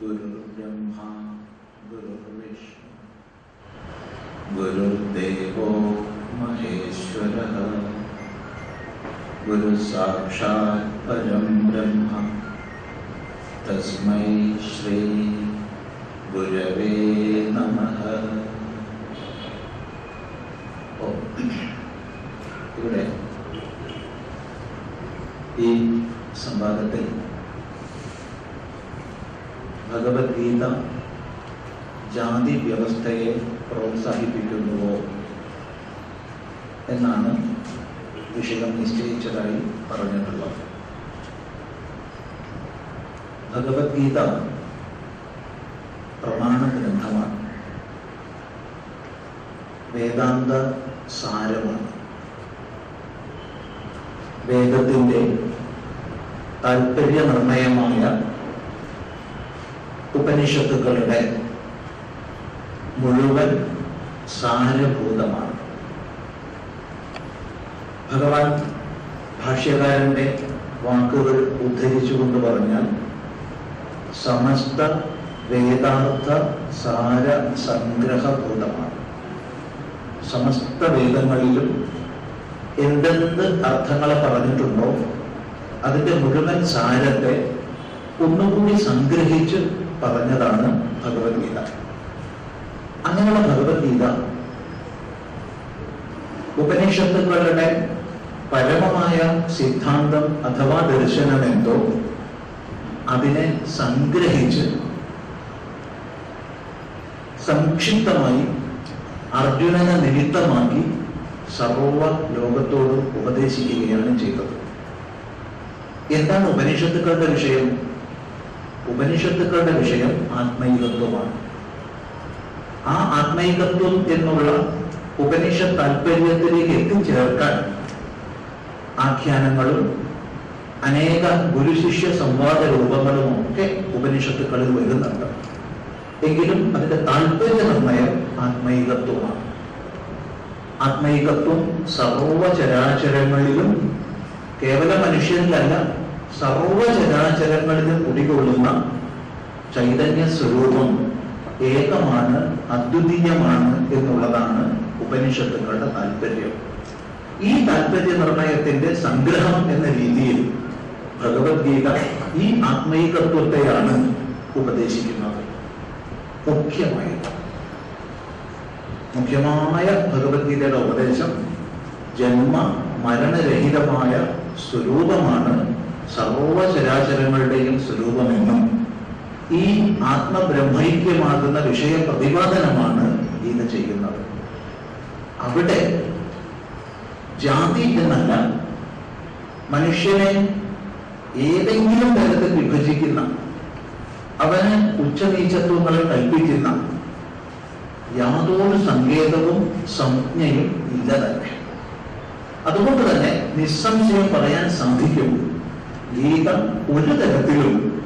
गुरुर्ब्रह्मा गुरुर्विष्णु गुरुर्देवो महेश्वरः ब्रह्म तस्मै श्री गुरवे नमः। ഭഗവത്ഗീത ജാതി വ്യവസ്ഥയെ പ്രോത്സാഹിപ്പിക്കുന്നുവോ എന്നാണ് വിഷയം നിശ്ചയിച്ചതായി പറഞ്ഞിട്ടുള്ളത്. ഭഗവത്ഗീത പ്രമാണ ഗ്രന്ഥമാണ്. വേദാന്ത സാരമാണ്. വേദത്തിന്റെ താല്പര്യ നിർണയമായ ഉപനിഷത്തുക്കളുടെ മുഴുവൻ സാരഭൂതമാണ്. ഭഗവാൻ ഭാഷ്യകാരന്റെ വാക്കുകൾ ഉദ്ധരിച്ചുകൊണ്ട് പറഞ്ഞാൽ സമസ്ത വേദാർത്ഥ സാര സംഗ്രഹഭൂതമാണ്. സമസ്ത വേദങ്ങളിലും എന്തെന്ത് അർത്ഥങ്ങളെ പറഞ്ഞിട്ടുണ്ടോ അതിന്റെ മുഴുവൻ സാരത്തെ ഒന്നുകൂടി സംഗ്രഹിച്ച് പറഞ്ഞതാണ് ഭഗവത്ഗീത. അങ്ങനെയുള്ള ഭഗവത്ഗീത ഉപനിഷത്തുക്കളുടെ പരമമായ സിദ്ധാന്തം അഥവാ ദർശനം എന്തോ അതിനെ സംഗ്രഹിച്ച് സംക്ഷിപ്തമായി അർജുനനെ നിമിത്തമാക്കി സർവ ലോകത്തോടും ഉപദേശിക്കുകയാണ് ചെയ്തത്. എന്താണ് ഉപനിഷത്തുക്കളുടെ വിഷയം? ഉപനിഷത്തുക്കളുടെ വിഷയം ആത്മൈകത്വമാണ്. ആ ആത്മൈകത്വം എന്നുള്ള ഉപനിഷ താല്പര്യത്തിലേക്ക് എത്തിച്ചേർക്കാൻ ആഖ്യാനങ്ങളും അനേക ഗുരുശിഷ്യ സംവാദ രൂപങ്ങളും ഒക്കെ ഉപനിഷത്തുക്കളിൽ വരുന്നുണ്ട്. എങ്കിലും അതിന്റെ താല്പര്യ നിർണയം ആത്മൈകത്വമാണ്. ആത്മൈകത്വം സർവചരാചരങ്ങളിലും കേവല മനുഷ്യരിലല്ല സർവചരാചരങ്ങളിലും കുടികൊള്ളുന്ന ചൈതന്യ സ്വരൂപം ഏകമാണ് അദ്വിതീയമാണ് എന്നുള്ളതാണ് ഉപനിഷത്തുക്കളുടെ താല്പര്യം. ഈ താല്പര്യ നിർണയത്തിന്റെ സംഗ്രഹം എന്ന രീതിയിൽ ഭഗവത്ഗീത ഈ ആത്മീകത്വത്തെയാണ് ഉപദേശിക്കുന്നത്. മുഖ്യമായത്. മുഖ്യമായ ഭഗവത്ഗീതയുടെ ഉപദേശം ജന്മ മരണരഹിതമായ സ്വരൂപമാണ് സർവചരാചരങ്ങളുടെയും സ്വരൂപമെന്നും ഈ ആത്മബ്രഹ്മൈക്യമാകുന്ന വിഷയ പ്രതിപാദനമാണ് ഗീത ചെയ്യുന്നത്. അവിടെ ജാതി എന്നല്ല മനുഷ്യനെ ഏതെങ്കിലും തരത്തിൽ വിഭജിക്കുന്ന അവന് ഉച്ചനീചത്വങ്ങളെ കൽപ്പിക്കുന്ന യാതൊരു സങ്കേതവും സംജ്ഞയും ഇല്ല തന്നെ. അതുകൊണ്ട് തന്നെ നിസ്സംശയം പറയാൻ സാധിക്കും. ഗീത ഒരു തരത്തിലും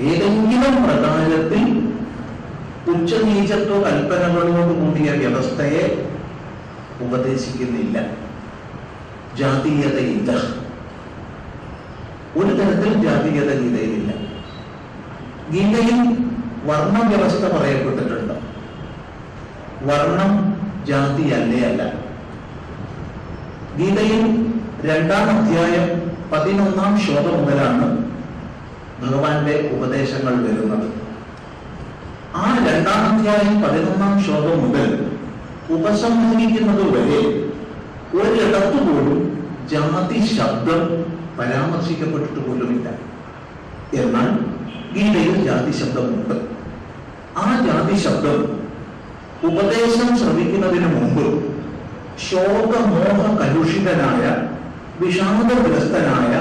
ഏതെങ്കിലും പ്രകാരത്തിൽ ഉച്ചനീചത്വ കൽപ്പനകളോട് കൂടിയ വ്യവസ്ഥയെ ഉപദേശിക്കുന്നില്ല. ജാതീയതയില്ല. ഒരു തരത്തിൽ ജാതീയത ഗീതയിലില്ല. ഗീതയിൽ വർണവ്യവസ്ഥ പറയപ്പെട്ടിട്ടുണ്ട്. വർണം ജാതി അല്ലേ അല്ല. ഗീതയിൽ രണ്ടാം അധ്യായം പതിനൊന്നാം ശ്ലോകം മുതലാണ് ഭഗവാന്റെ ഉപദേശങ്ങൾ വരുന്നത്. ആ രണ്ടാം അധ്യായം പതിനൊന്നാം ശ്ലോകം മുതൽ ഉപസംഹരിക്കുന്നത് വരെ ഒരിടത്തു പോലും ജാതി ശബ്ദം പരാമർശിക്കപ്പെട്ടിട്ട് പോലുമില്ല. എന്നാൽ ഗീതയിൽ ജാതി ശബ്ദമുണ്ട്. ആ ജാതി ശബ്ദം ഉപദേശം ശ്രമിക്കുന്നതിന് മുമ്പ് ശോകമോഹ കലുഷിതനായ വിഷാദഗ്രസ്തനായ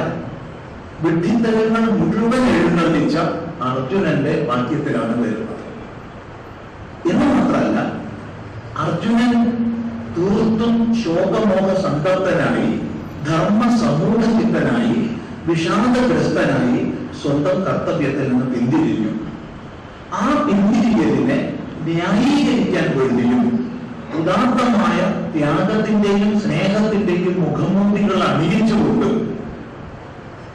വിഡ്ഢിത്തരങ്ങൾ മുഴുവൻ എഴുന്നള്ളിച്ച അർജുനന്റെ വാക്യത്തിലാണ് വരുന്നത് എന്ന് മാത്രമല്ല അർജുനൻ തീർത്തും ശോകമോഹ സംതപ്തനായി ധർമ്മ സമൂഹചിത്തനായി വിഷാദഗ്രസ്തനായി സ്വന്തം കർത്തവ്യത്തിൽ നിന്ന് പിന്തിരിഞ്ഞു. ആ പിന്തിരിയലിനെ ന്യായീകരിക്കാൻ വേണ്ടിയും ഉദാത്തമായ ത്യാഗത്തിന്റെയും സ്നേഹത്തിന്റെയും മുഖമൂർത്തികൾ അണിയിച്ചുകൊണ്ട്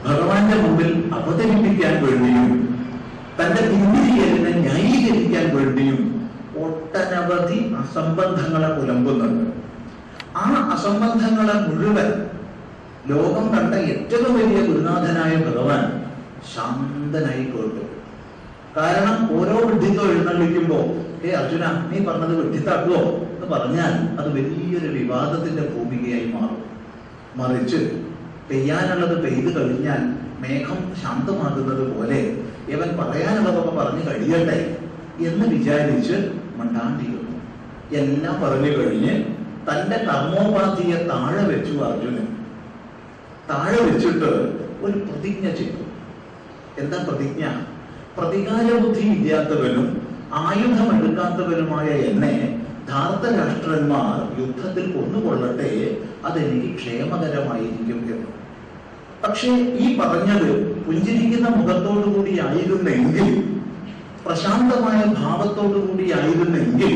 ഭഗവാന്റെ മുമ്പിൽ അവതരിപ്പിക്കാൻ വേണ്ടിയും തന്റെ പിന്തിരിയലിനെ ന്യായീകരിക്കാൻ വേണ്ടിയും ഒട്ടനവധി അസംബന്ധങ്ങളെ പുലമ്പുന്നുണ്ട്. ആ അസംബന്ധങ്ങളെ മുഴുവൻ ലോകം കണ്ട ഏറ്റവും വലിയ ഗുരുനാഥനായ ഭഗവാൻ ശാന്തനായി കേട്ടു. കാരണം ഓരോ വിഡ്ഢിത്തം എഴുന്നള്ളിക്കുമ്പോ ഏ അർജുന നീ പറഞ്ഞത് വെട്ടിത്താക്കുവോ എന്ന് പറഞ്ഞാൽ അത് വലിയൊരു വിവാദത്തിന്റെ ഭൂമികയായി മാറും. മറിച്ച് പെയ്യാനുള്ളത് പെയ്തു കഴിഞ്ഞാൽ മേഘം ശാന്തമാകുന്നത് പോലെ ഇവൻ പറയാനുള്ളതൊക്കെ പറഞ്ഞു കഴിയട്ടെ എന്ന് വിചാരിച്ച് മണ്ടാണ്ടിരുന്നു. എല്ലാം പറഞ്ഞു കഴിഞ്ഞ് തന്റെ കർമ്മോപാധിയെ താഴെ വെച്ചു അർജുനൻ. താഴെ വെച്ചിട്ട് ഒരു പ്രതിജ്ഞ ചെയ്തു. എന്താ പ്രതിജ്ഞ? പ്രതികാര ബുദ്ധി ഇല്ലാത്തവനും ആയുധമെടുക്കാത്തവനുമായ എന്നെ ധാർത്തരാഷ്ട്രന്മാർ യുദ്ധത്തിൽ കൊന്നുകൊള്ളട്ടെ അതെനിക്ക് ക്ഷേമകരമായിരിക്കും എന്ന്. പക്ഷേ ഈ പറഞ്ഞത് പുഞ്ചിരിക്കുന്ന മുഖത്തോടു കൂടി ആയിരുന്നെങ്കിൽ പ്രശാന്തമായ ഭാവത്തോടു കൂടി ആയിരുന്നെങ്കിൽ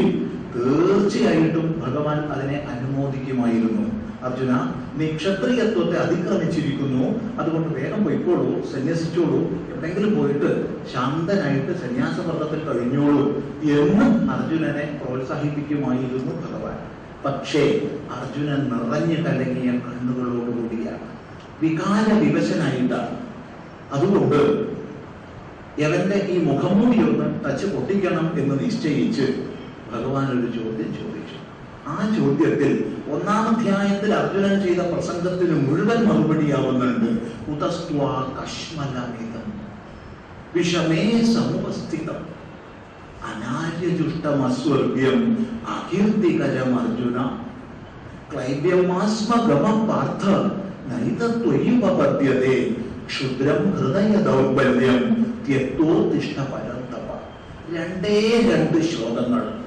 തീർച്ചയായിട്ടും ഭഗവാൻ അതിനെ അനുമോദിക്കുമായിരുന്നു. അർജുന നീ ക്ഷത്രിയത്വത്തെ അതിക്രമിച്ചിരിക്കുന്നു അതുകൊണ്ട് വേഗം പോയിക്കോളൂ സന്യസിച്ചോളൂ. എവിടെങ്കിലും പോയിട്ട് ശാന്തനായിട്ട് സന്യാസവ്രതത്തിൽ കഴിഞ്ഞോളൂ എന്നും അർജുനനെ പ്രോത്സാഹിപ്പിക്കുമായിരുന്നു ഭഗവാൻ. പക്ഷേ അർജുനൻ നിറഞ്ഞു കലങ്ങിയ കണ്ണുകളോടുകൂടിയാണ് വികാര വിവശനായിട്ടാണ്. അതുകൊണ്ട് എവന്റെ ഈ മുഖംമൂടി ഒന്ന് ടച്ച് പൊട്ടിക്കണം എന്ന് നിശ്ചയിച്ച് ഭഗവാൻ ഒരു ചോദ്യം ചോദിച്ചു. ആ ചോദ്യത്തിൽ ഒന്നാം അധ്യായത്തിൽ അർജുനൻ ചെയ്ത പ്രസംഗത്തിന് മുഴുവൻ മറുപടിയാവുന്നുണ്ട്. ഉതസ്ത്വാ കശ്മലമിതം. വിഷമേ സമുപസ്ഥിതം. അനാര്യജുഷ്ടമസ്വർഗ്യം അകീർത്തികരം അർജുന. ക്ലൈബ്യമാസ്മഗമം പാർത്ഥ നൈതത്വയുപപദ്യത്തെ ക്ഷുദ്രം ഹൃദയ ദൗർബല്യം ത്യക്തോത്തിഷ്ഠ പരന്തപ രണ്ടേ രണ്ട് ശ്ലോകങ്ങൾ.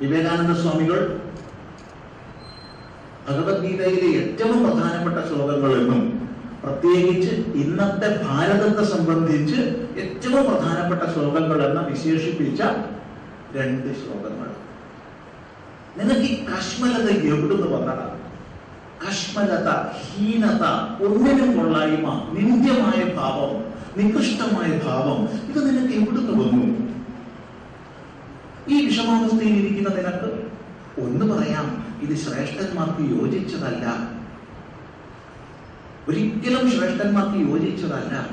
വിവേകാനന്ദ സ്വാമികൾ ഭഗവത്ഗീതയിലെ ഏറ്റവും പ്രധാനപ്പെട്ട ശ്ലോകങ്ങൾ എന്നും പ്രത്യേകിച്ച് ഇന്നത്തെ ഭാരതത്തെ സംബന്ധിച്ച് ഏറ്റവും പ്രധാനപ്പെട്ട ശ്ലോകങ്ങൾ എന്ന് വിശേഷിപ്പിച്ച രണ്ട് ശ്ലോകങ്ങൾ. നിനക്ക് ഈ കശ്മലത എവിടുന്ന് വന്നതാണ് കശ്മലത ഹീനത ഒന്നിനും കൊള്ളായ്മ നിന്ദ്യമായ ഭാവം നികൃഷ്ടമായ ഭാവം ഇത് നിനക്ക് എവിടുന്ന് വന്നു? ഈ വിഷമാവസ്ഥയിൽ ഇരിക്കുന്ന നിനക്ക് ഒന്ന് പറയാം. ഇത് ശ്രേഷ്ഠന്മാർക്ക് യോജിച്ചതല്ല. ഒരിക്കലും ശ്രേഷ്ഠന്മാർക്ക് യോജിച്ചതല്ല.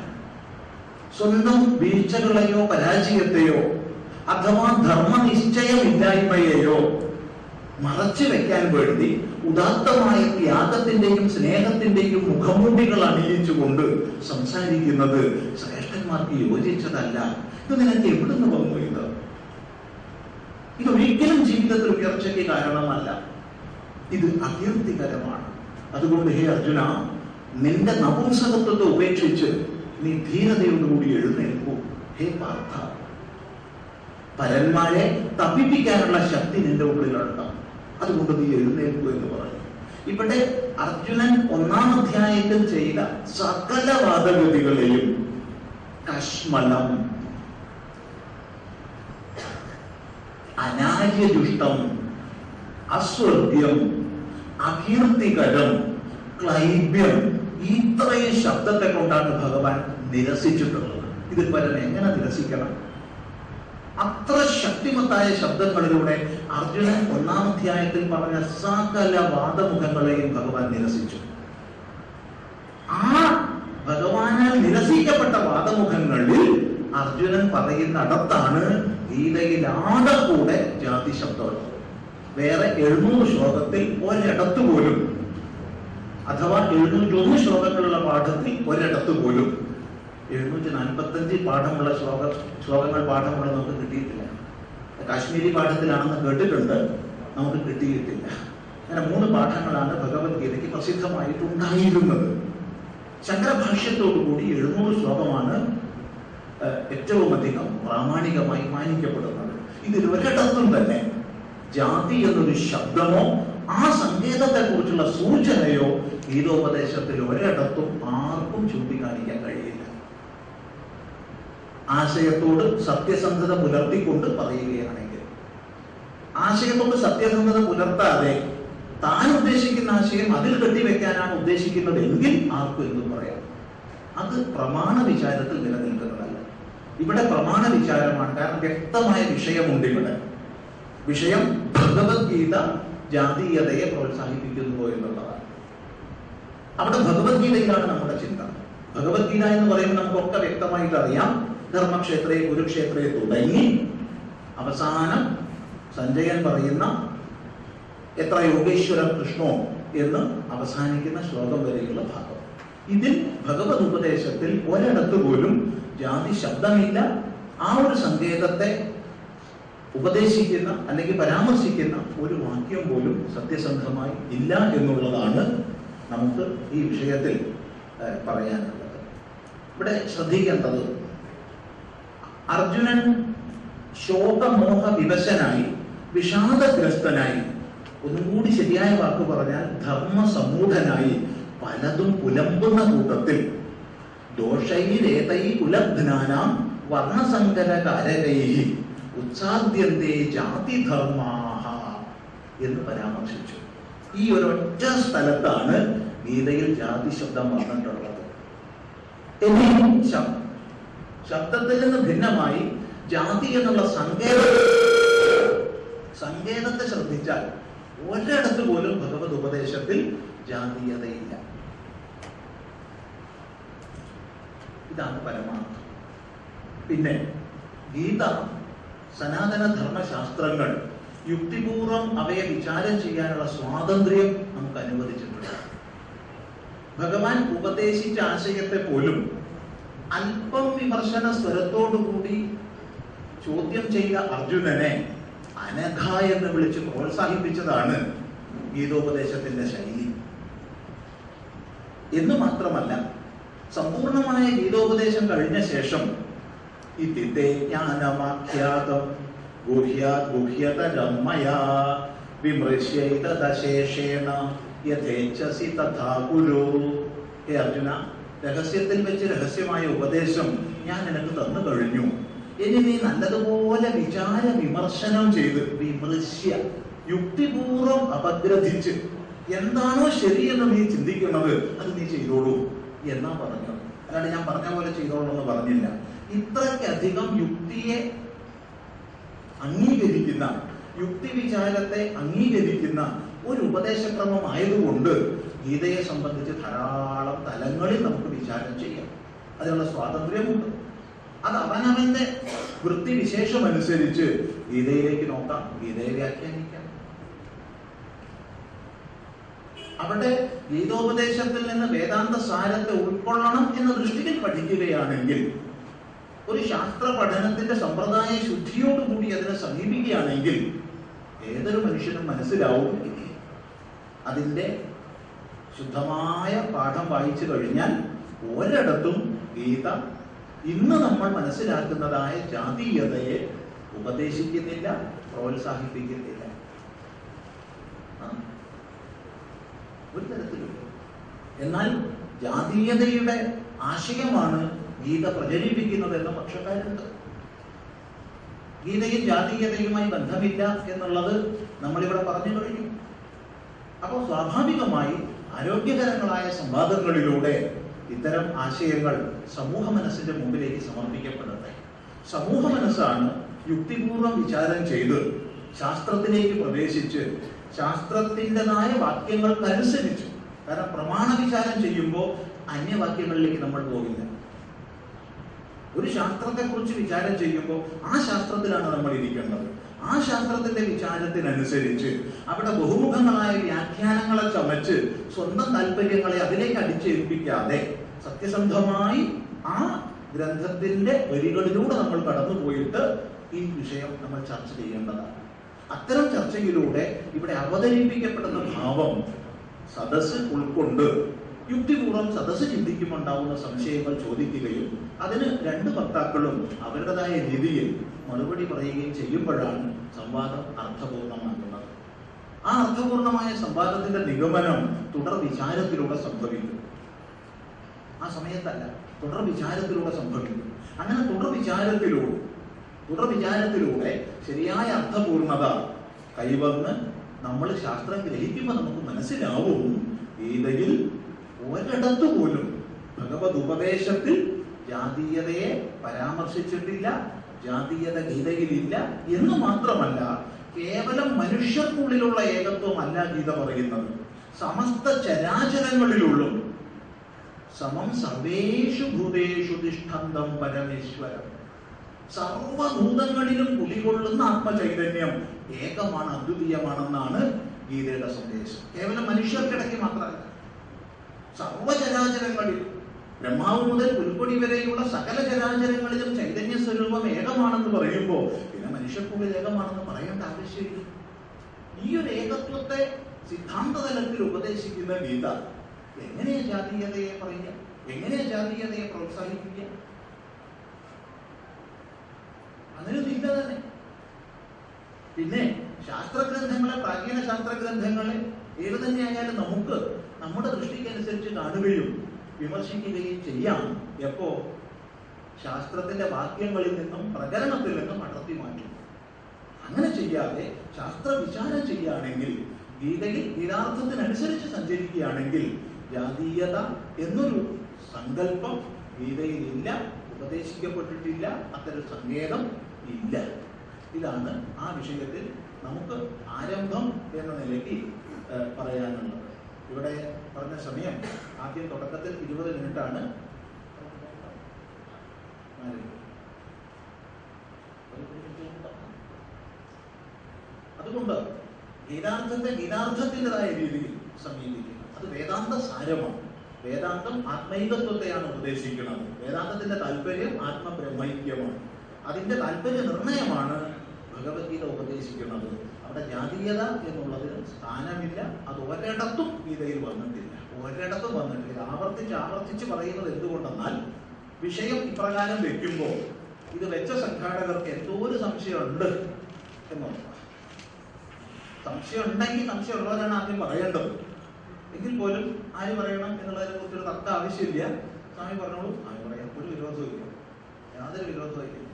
സ്വന്തം വീഴ്ചകളെയോ പരാജയത്തെയോ അഥവാ ധർമ്മനിശ്ചയമില്ലായ്മയെയോ മറച്ചു വെക്കാൻ വേണ്ടി ഉദാത്തമായ ത്യാഗത്തിന്റെയും സ്നേഹത്തിന്റെയും മുഖമൂടികൾ അണിയിച്ചുകൊണ്ട് സംസാരിക്കുന്നത് ശ്രേഷ്ഠന്മാർക്ക് യോജിച്ചതല്ല. ഇത് നിനക്ക് എവിടുന്ന് വന്നു ഇത്? ഇതൊരിക്കലും ജീവിതത്തിൽ ഉയർച്ചയ്ക്ക് കാരണമല്ല. ഇത് അകീർത്തികരമാണ് അതുകൊണ്ട് ഹേ അർജുന നിന്റെ നപുംസകത്വത്തെ ഉപേക്ഷിച്ച് നീ ധീരതയോടുകൂടി എഴുന്നേൽക്കൂ. ഹേ പാർത്ഥ പരന്മാരെ തപ്പിപ്പിക്കാനുള്ള ശക്തി നിന്റെ ഉള്ളിലുണ്ട് അതുകൊണ്ട് നീ എഴുന്നേൽക്കൂ എന്ന് പറഞ്ഞു. ഇവിടെ അർജുനൻ ഒന്നാം അധ്യായത്തിൽ ചെയ്ത സകല വാദഗതികളെയും അനാര്യ അനാര്യജുഷ്ടം അസ്വർഗ്യം അകീർത്തികരം ക്ലൈബ്യം ഇത്രയും ശബ്ദത്തെ കൊണ്ടാണ് ഭഗവാൻ നിരസിച്ചിട്ടുള്ളത്. ഇത് പലരും എങ്ങനെ നിരസിക്കണം? അത്ര ശക്തിമത്തായ ശബ്ദങ്ങളിലൂടെ അർജുനൻ ഒന്നാം അധ്യായത്തിൽ പറഞ്ഞ സകല വാദമുഖങ്ങളെയും ഭഗവാൻ നിരസിച്ചു. ആ ഭഗവാനാൽ നിരസിക്കപ്പെട്ട വാദമുഖങ്ങളിൽ അർജുനൻ പറയുന്നിടത്താണ് ഗീതയിലാകെ കൂടെ ജാതി ശബ്ദമുള്ളത് വേറെ എഴുന്നൂറ് ശ്ലോകത്തിൽ ഒരിടത്ത് പോലും അഥവാ എഴുന്നൂറ്റൊന്ന് ശ്ലോകങ്ങളുള്ള പാഠത്തിൽ ഒരിടത്ത് പോലും എഴുന്നൂറ്റി നാൽപ്പത്തഞ്ച് പാഠമുള്ള ശ്ലോക ശ്ലോകങ്ങൾ പാഠമുള്ള നമുക്ക് കിട്ടിയിട്ടില്ല. കാശ്മീരി പാഠത്തിലാണെന്ന് കേട്ടിട്ടുണ്ട് നമുക്ക് കിട്ടിയിട്ടില്ല. അങ്ങനെ മൂന്ന് പാഠങ്ങളാണ് ഭഗവത്ഗീതയ്ക്ക് പ്രസിദ്ധമായിട്ടുണ്ടായിരുന്നത്. ശങ്കരഭാഷ്യത്തോടുകൂടി എഴുന്നൂറ് ശ്ലോകമാണ് ഏറ്റവും അധികം പ്രാമാണികമായി മാനിക്കപ്പെടുന്നത്. ഇതിൽ ഒരിടത്തും തന്നെ ജാതി എന്നൊരു ശബ്ദമോ ആ സങ്കേതത്തെ കുറിച്ചുള്ള സൂചനയോ ഗീതോപദേശത്തിൽ ഒരിടത്തും ആർക്കും ചൂണ്ടിക്കാണിക്കാൻ കഴിയില്ല. ആശയത്തോട് സത്യസന്ധത പുലർത്തിക്കൊണ്ട് പറയുകയാണെങ്കിൽ ആശയത്തോട് സത്യസന്ധത പുലർത്താതെ താൻ ഉദ്ദേശിക്കുന്ന ആശയം അതിൽ കെട്ടിവെക്കാനാണ് ഉദ്ദേശിക്കുന്നത് എങ്കിൽ ആർക്കും എന്തും പറയാം. അത് പ്രമാണ വിചാരത്തിൽ നിലനിൽക്കുന്നതല്ല. ഇവിടെ പ്രമാണ വിചാരമാണ്. കാരണം വ്യക്തമായ വിഷയമുണ്ട് ഇവിടെ. വിഷയം ഭഗവത്ഗീത ജാതീയതയെ പ്രോത്സാഹിപ്പിക്കുന്നു എന്നുള്ളതാണ്. അവിടെ ഭഗവത്ഗീതയിലാണ് നമ്മുടെ ചിന്ത. ഭഗവത്ഗീത എന്ന് പറയുമ്പോൾ നമുക്കൊക്കെ വ്യക്തമായിട്ട് അറിയാം. ധർമ്മക്ഷേത്രയെ കുരുക്ഷേത്രയെ തുടങ്ങി അവസാനം സഞ്ജയൻ പറയുന്ന എത്ര യോഗേശ്വരം കൃഷ്ണോ എന്ന് അവസാനിക്കുന്ന ശ്ലോകം വരെയുള്ള ഭാഗം. ഇതിൽ ഭഗവത് ഉപദേശത്തിൽ ഒരിടത്ത് പോലും ജാതി ശബ്ദമില്ല. ആ ഒരു സങ്കേതത്തെ ഉപദേശിക്കുന്ന അല്ലെങ്കിൽ പരാമർശിക്കുന്ന ഒരു വാക്യം പോലും സത്യസന്ധമായി ഇല്ല എന്നുള്ളതാണ് നമുക്ക് ഈ വിഷയത്തിൽ പറയാനുള്ളത്. ഇവിടെ ശ്രദ്ധിക്കേണ്ടത് അർജുനൻ ശോകമോഹ വിവശനായി വിഷാദഗ്രസ്തനായി ഒന്നും കൂടി ശരിയായ വാക്ക് പറഞ്ഞാൽ ധർമ്മസമൂഢനായി പലതും പുലമ്പുന്ന കൂട്ടത്തിൽ ദോഷൈരേതൈ കുലജ്ഞാനാം വർണസങ്കരകാരകൈ ഉത്സാദ്യന്തേ ജാതിധർമാഹ എന്ന് പരാമർശിച്ചു. ഈ ഒരൊറ്റ സ്ഥലത്താണ് ഗീതയിൽ ജാതി ശബ്ദം വന്നിട്ടുള്ളത്. ശബ്ദത്തിൽ നിന്ന് ഭിന്നമായി ജാതി എന്നുള്ള സങ്കേത സങ്കേതത്തെ ശ്രദ്ധിച്ചാൽ ഒരിടത്ത് പോലും ഭഗവത് ഉപദേശത്തിൽ ജാതീയതയില്ല. ഇതാണ് പരമാർത്ഥം. പിന്നെ ഗീത സനാതന ധർമ്മശാസ്ത്രങ്ങൾ യുക്തിപൂർവം അവയെ വിചാരം ചെയ്യാനുള്ള സ്വാതന്ത്ര്യം നമുക്ക് അനുവദിച്ചിട്ടുണ്ട് ഭഗവാൻ ഉപദേശിച്ച ആശയത്തെ പോലും അല്പം വിമർശന സ്വരത്തോടുകൂടി ചോദ്യം ചെയ്ത അർജുനനെ അനഘ എന്ന് വിളിച്ച് പ്രോത്സാഹിപ്പിച്ചതാണ് ഗീതോപദേശത്തിന്റെ ശൈലി. എന്ന് മാത്രമല്ല സമ്പൂർണമായ ഗീതോപദേശം കഴിഞ്ഞ ശേഷം ജ്ഞാനമാഖ്യാതം ഗുഹ്യതരം മയാ വിമൃശ്യൈതദശേഷേണ യഥേച്ഛസി തഥാ കുരു ഹേ അർജുന രഹസ്യത്തിൽ വെച്ച് രഹസ്യമായ ഉപദേശം ഞാൻ നിനക്ക് തന്നു കഴിഞ്ഞു. ഇനി നീ നല്ലതുപോലെ വിചാര വിമർശനം ചെയ്ത് വിമൃശ്യ യുക്തിപൂർവം അപഗ്രഥിച്ച് എന്താണോ ശരിയെന്ന് നീ ചിന്തിക്കുന്നത് അത് നീ ചെയ്തോളൂ എന്നാ പറഞ്ഞത്. അല്ലാണ്ട് ഞാൻ പറഞ്ഞ പോലെ ചെയ്തോളൂ എന്ന് പറഞ്ഞില്ല. ഇത്രയ്ക്കധികം യുക്തിയെ അംഗീകരിക്കുന്ന യുക്തി വിചാരത്തെ അംഗീകരിക്കുന്ന ഒരു ഉപദേശക്രമം ആയതുകൊണ്ട് ഗീതയെ സംബന്ധിച്ച് ധാരാളം തലങ്ങളിൽ നമുക്ക് വിചാരം ചെയ്യാം. അതിനുള്ള സ്വാതന്ത്ര്യമുണ്ട്. അത് അവനവന്റെ വൃത്തിവിശേഷം അനുസരിച്ച് ഗീതയിലേക്ക് നോക്കാം ഗീതയെ വ്യാഖ്യാനിക്കാം. അവിടെ ഗീതോപദേശത്തിൽ നിന്ന് വേദാന്ത സാരത്തെ ഉൾക്കൊള്ളണം എന്ന ദൃഷ്ടിയിൽ പഠിക്കുകയാണെങ്കിൽ ഒരു ശാസ്ത്ര പഠനത്തിന്റെ സമ്പ്രദായ ശുദ്ധിയോടുകൂടി അതിനെ സമീപിക്കുകയാണെങ്കിൽ ഏതൊരു മനുഷ്യനും മനസ്സിലാവും അതിന്റെ ശുദ്ധമായ പാഠം വായിച്ചു കഴിഞ്ഞാൽ ഒരിടത്തും ഗീത ഇന്ന് നമ്മൾ മനസ്സിലാക്കുന്നതായ ജാതീയതയെ ഉപദേശിക്കുന്നില്ല പ്രോത്സാഹിപ്പിക്കുന്നില്ല. ഒരു തരത്തിലും എന്നാൽ ജാതീയതയുടെ ആശയമാണ് ഗീത പ്രചരിപ്പിക്കുന്നത് എന്ന പക്ഷക്കാരുണ്ട്. ഗീതയും ജാതീയതയുമായി ബന്ധമില്ല എന്നുള്ളത് നമ്മളിവിടെ പറഞ്ഞു കഴിഞ്ഞു. അപ്പോൾ സ്വാഭാവികമായി ആരോഗ്യകരങ്ങളായ സംവാദങ്ങളിലൂടെ ഇത്തരം ആശയങ്ങൾ സമൂഹ മനസ്സിന്റെ മുമ്പിലേക്ക് സമർപ്പിക്കപ്പെടട്ടെ സമൂഹ മനസ്സാണ് യുക്തിപൂർവം വിചാരം ചെയ്ത് ശാസ്ത്രത്തിലേക്ക് പ്രവേശിച്ച് ശാസ്ത്രത്തിന്റെതായ വാക്യങ്ങൾക്കനുസരിച്ച് കാരണം പ്രമാണ വിചാരം ചെയ്യുമ്പോൾ അന്യവാക്യങ്ങളിലേക്ക് നമ്മൾ പോകില്ല. ഒരു ശാസ്ത്രത്തെ കുറിച്ച് വിചാരം ചെയ്യുമ്പോൾ ആ ശാസ്ത്രത്തിലാണ് നമ്മൾ ഇരിക്കേണ്ടത്. ആ ശാസ്ത്രത്തിന്റെ വിചാരത്തിനനുസരിച്ച് അവിടെ ബഹുമുഖങ്ങളായ വ്യാഖ്യാനങ്ങളെ ചമച്ച് സ്വന്തം താല്പര്യങ്ങളെ അതിലേക്ക് അടിച്ചേൽപ്പിക്കാതെ സത്യസന്ധമായി ആ ഗ്രന്ഥത്തിന്റെ വരികളിലൂടെ നമ്മൾ കടന്നു പോയിട്ട് ഈ വിഷയം നമ്മൾ ചർച്ച ചെയ്യേണ്ടതാണ്. അത്തരം ചർച്ചയിലൂടെ ഇവിടെ അവതരിപ്പിക്കപ്പെടുന്ന ഭാവം സദസ് ഉൾക്കൊണ്ട് യുക്തിപൂർവം സദസ് ചിന്തിക്കുമുണ്ടാവുന്ന സംശയങ്ങൾ ചോദിക്കുകയും അതിന് രണ്ട് വക്താക്കളും അവരുടേതായ രീതിയിൽ മറുപടി പറയുകയും ചെയ്യുമ്പോഴാണ് സംവാദം അർത്ഥപൂർണമാകുന്നത്. ആ അർത്ഥപൂർണമായ സംവാദത്തിന്റെ നിഗമനം തുടർ വിചാരത്തിലൂടെ സംഭവിക്കും ആ സമയത്തല്ല തുടർ വിചാരത്തിലൂടെ സംഭവിക്കും അങ്ങനെ തുടർ വിചാരത്തിലൂടെ തുടർ വിചാരത്തിലൂടെ ശരിയായ അർത്ഥപൂർണത കൈവന്ന് നമ്മൾ ശാസ്ത്രം ഗ്രഹിക്കുമ്പോൾ നമുക്ക് മനസ്സിലാവും ഗീതയിൽ ഒരിടത്തു പോലും ഭഗവത് ഉപദേശത്തിൽ ജാതീയതയെ പരാമർശിച്ചിട്ടില്ല ജാതീയത ഗീതയിലില്ല എന്ന് മാത്രമല്ല കേവലം മനുഷ്യർക്കുള്ളിലുള്ള ഏകത്വമല്ല ഗീത പറയുന്നത്. സമസ്ത ചരാചരങ്ങളിലുള്ളും. സമം സർവേഷു ഭൂതേഷു തിഷ്ഠന്തം പരമേശ്വരം. സർവഭൂതങ്ങളിലും കുലികൊള്ളുന്ന ആത്മചൈതന്യം ഏകമാണ് അദ്വിതീയമാണെന്നാണ് ഗീതയുടെ സന്ദേശം. കേവലം മനുഷ്യർക്കിടയ്ക്ക് മാത്രമല്ല സർവചരാചരങ്ങളിൽ ബ്രഹ്മാവ് മുതൽ പുൽക്കൊടി വരെയുള്ള സകല ചരാചരങ്ങളിലും ചൈതന്യ സ്വരൂപം ഏകമാണെന്ന് പറയുമ്പോൾ പിന്നെ മനുഷ്യക്കൂടെ ഏകമാണെന്ന് പറയേണ്ട ആവശ്യമില്ല. ഈ ഒരു ഏകത്വത്തെ സിദ്ധാന്ത തലത്തിൽ ഉപദേശിക്കുന്ന ഗീത എങ്ങനെയാ ജാതീയതയെ പറയുക? എങ്ങനെയാ ജാതീയതയെ പ്രോത്സാഹിപ്പിക്കുക? അതിന് ഇല്ല തന്നെ. പിന്നെ ശാസ്ത്രഗ്രന്ഥങ്ങളെ പ്രാചീന ശാസ്ത്രഗ്രന്ഥങ്ങളെ ഏത് തന്നെയായാലും നമുക്ക് നമ്മുടെ ദൃഷ്ടിക്കനുസരിച്ച് കാണുകയും വിമർശിക്കുകയും ചെയ്യാം. എപ്പോ? ശാസ്ത്രത്തിന്റെ വാക്യങ്ങളിൽ നിന്നും പ്രകരണത്തിൽ നിന്നും അടർത്തി മാറ്റും. അങ്ങനെ ചെയ്യാതെ ശാസ്ത്ര വിചാരം ചെയ്യുകയാണെങ്കിൽ ഗീതയിൽ ഗീതാർത്ഥത്തിനനുസരിച്ച് സഞ്ചരിക്കുകയാണെങ്കിൽ ജാതീയത എന്നൊരു സങ്കല്പം ഗീതയിൽ ഇല്ല ഉപദേശിക്കപ്പെട്ടിട്ടില്ല അത്തരം സങ്കേതം ഇല്ല. ഇതാണ് ആ വിഷയത്തിൽ നമുക്ക് ആരംഭം എന്ന നിലയ്ക്ക് പറയാനുള്ളത്. ഇവിടെ പറഞ്ഞ സമയം ആദ്യം തുടക്കത്തിൽ ഇരുപത് മിനിറ്റാണ്. അതുകൊണ്ട് ഗീതാർത്ഥത്തെ ഗീതാർത്ഥത്തിന്റെതായ രീതിയിൽ സമീപിക്കുക അത് വേദാന്ത സാരമാണ്. വേദാന്തം ആത്മൈകത്വത്തെയാണ് ഉപദേശിക്കുന്നത് വേദാന്തത്തിന്റെ താല്പര്യം ആത്മബ്രഹ്മൈക്യമാണ്. അതിന്റെ താല്പര്യ നിർണയമാണ് ഭഗവത്ഗീത ഉപദേശിക്കുന്നത്. അവിടെ ജാതീയത എന്നുള്ളതിന് സ്ഥാനമില്ല. അത് ഒരിടത്തും ഗീതയിൽ വന്നിട്ടില്ല. ഒരിടത്തും വന്നിട്ടില്ല. ആവർത്തിച്ച് ആവർത്തിച്ച് പറയുന്നത് എന്തുകൊണ്ടെന്നാൽ വിഷയം ഇപ്രകാരം വെക്കുമ്പോൾ ഇത് വെച്ച സംഘാടകർക്ക് എന്തോ ഒരു സംശയമുണ്ട് എന്നുള്ളതാണ്. സംശയം ഉണ്ടെങ്കിൽ സംശയമുള്ളവരാണ് ആദ്യം പറയേണ്ടത്. എങ്കിൽ പോലും ആര് പറയണം എന്നുള്ളതിനെ കുറിച്ചൊരു തർക്ക ആവശ്യമില്ല. സ്വാമി പറഞ്ഞോളൂ. ആര് പറയാം. ഒരു വിരോധവും ഇല്ല. യാതൊരു വിരോധവും ഇല്ല.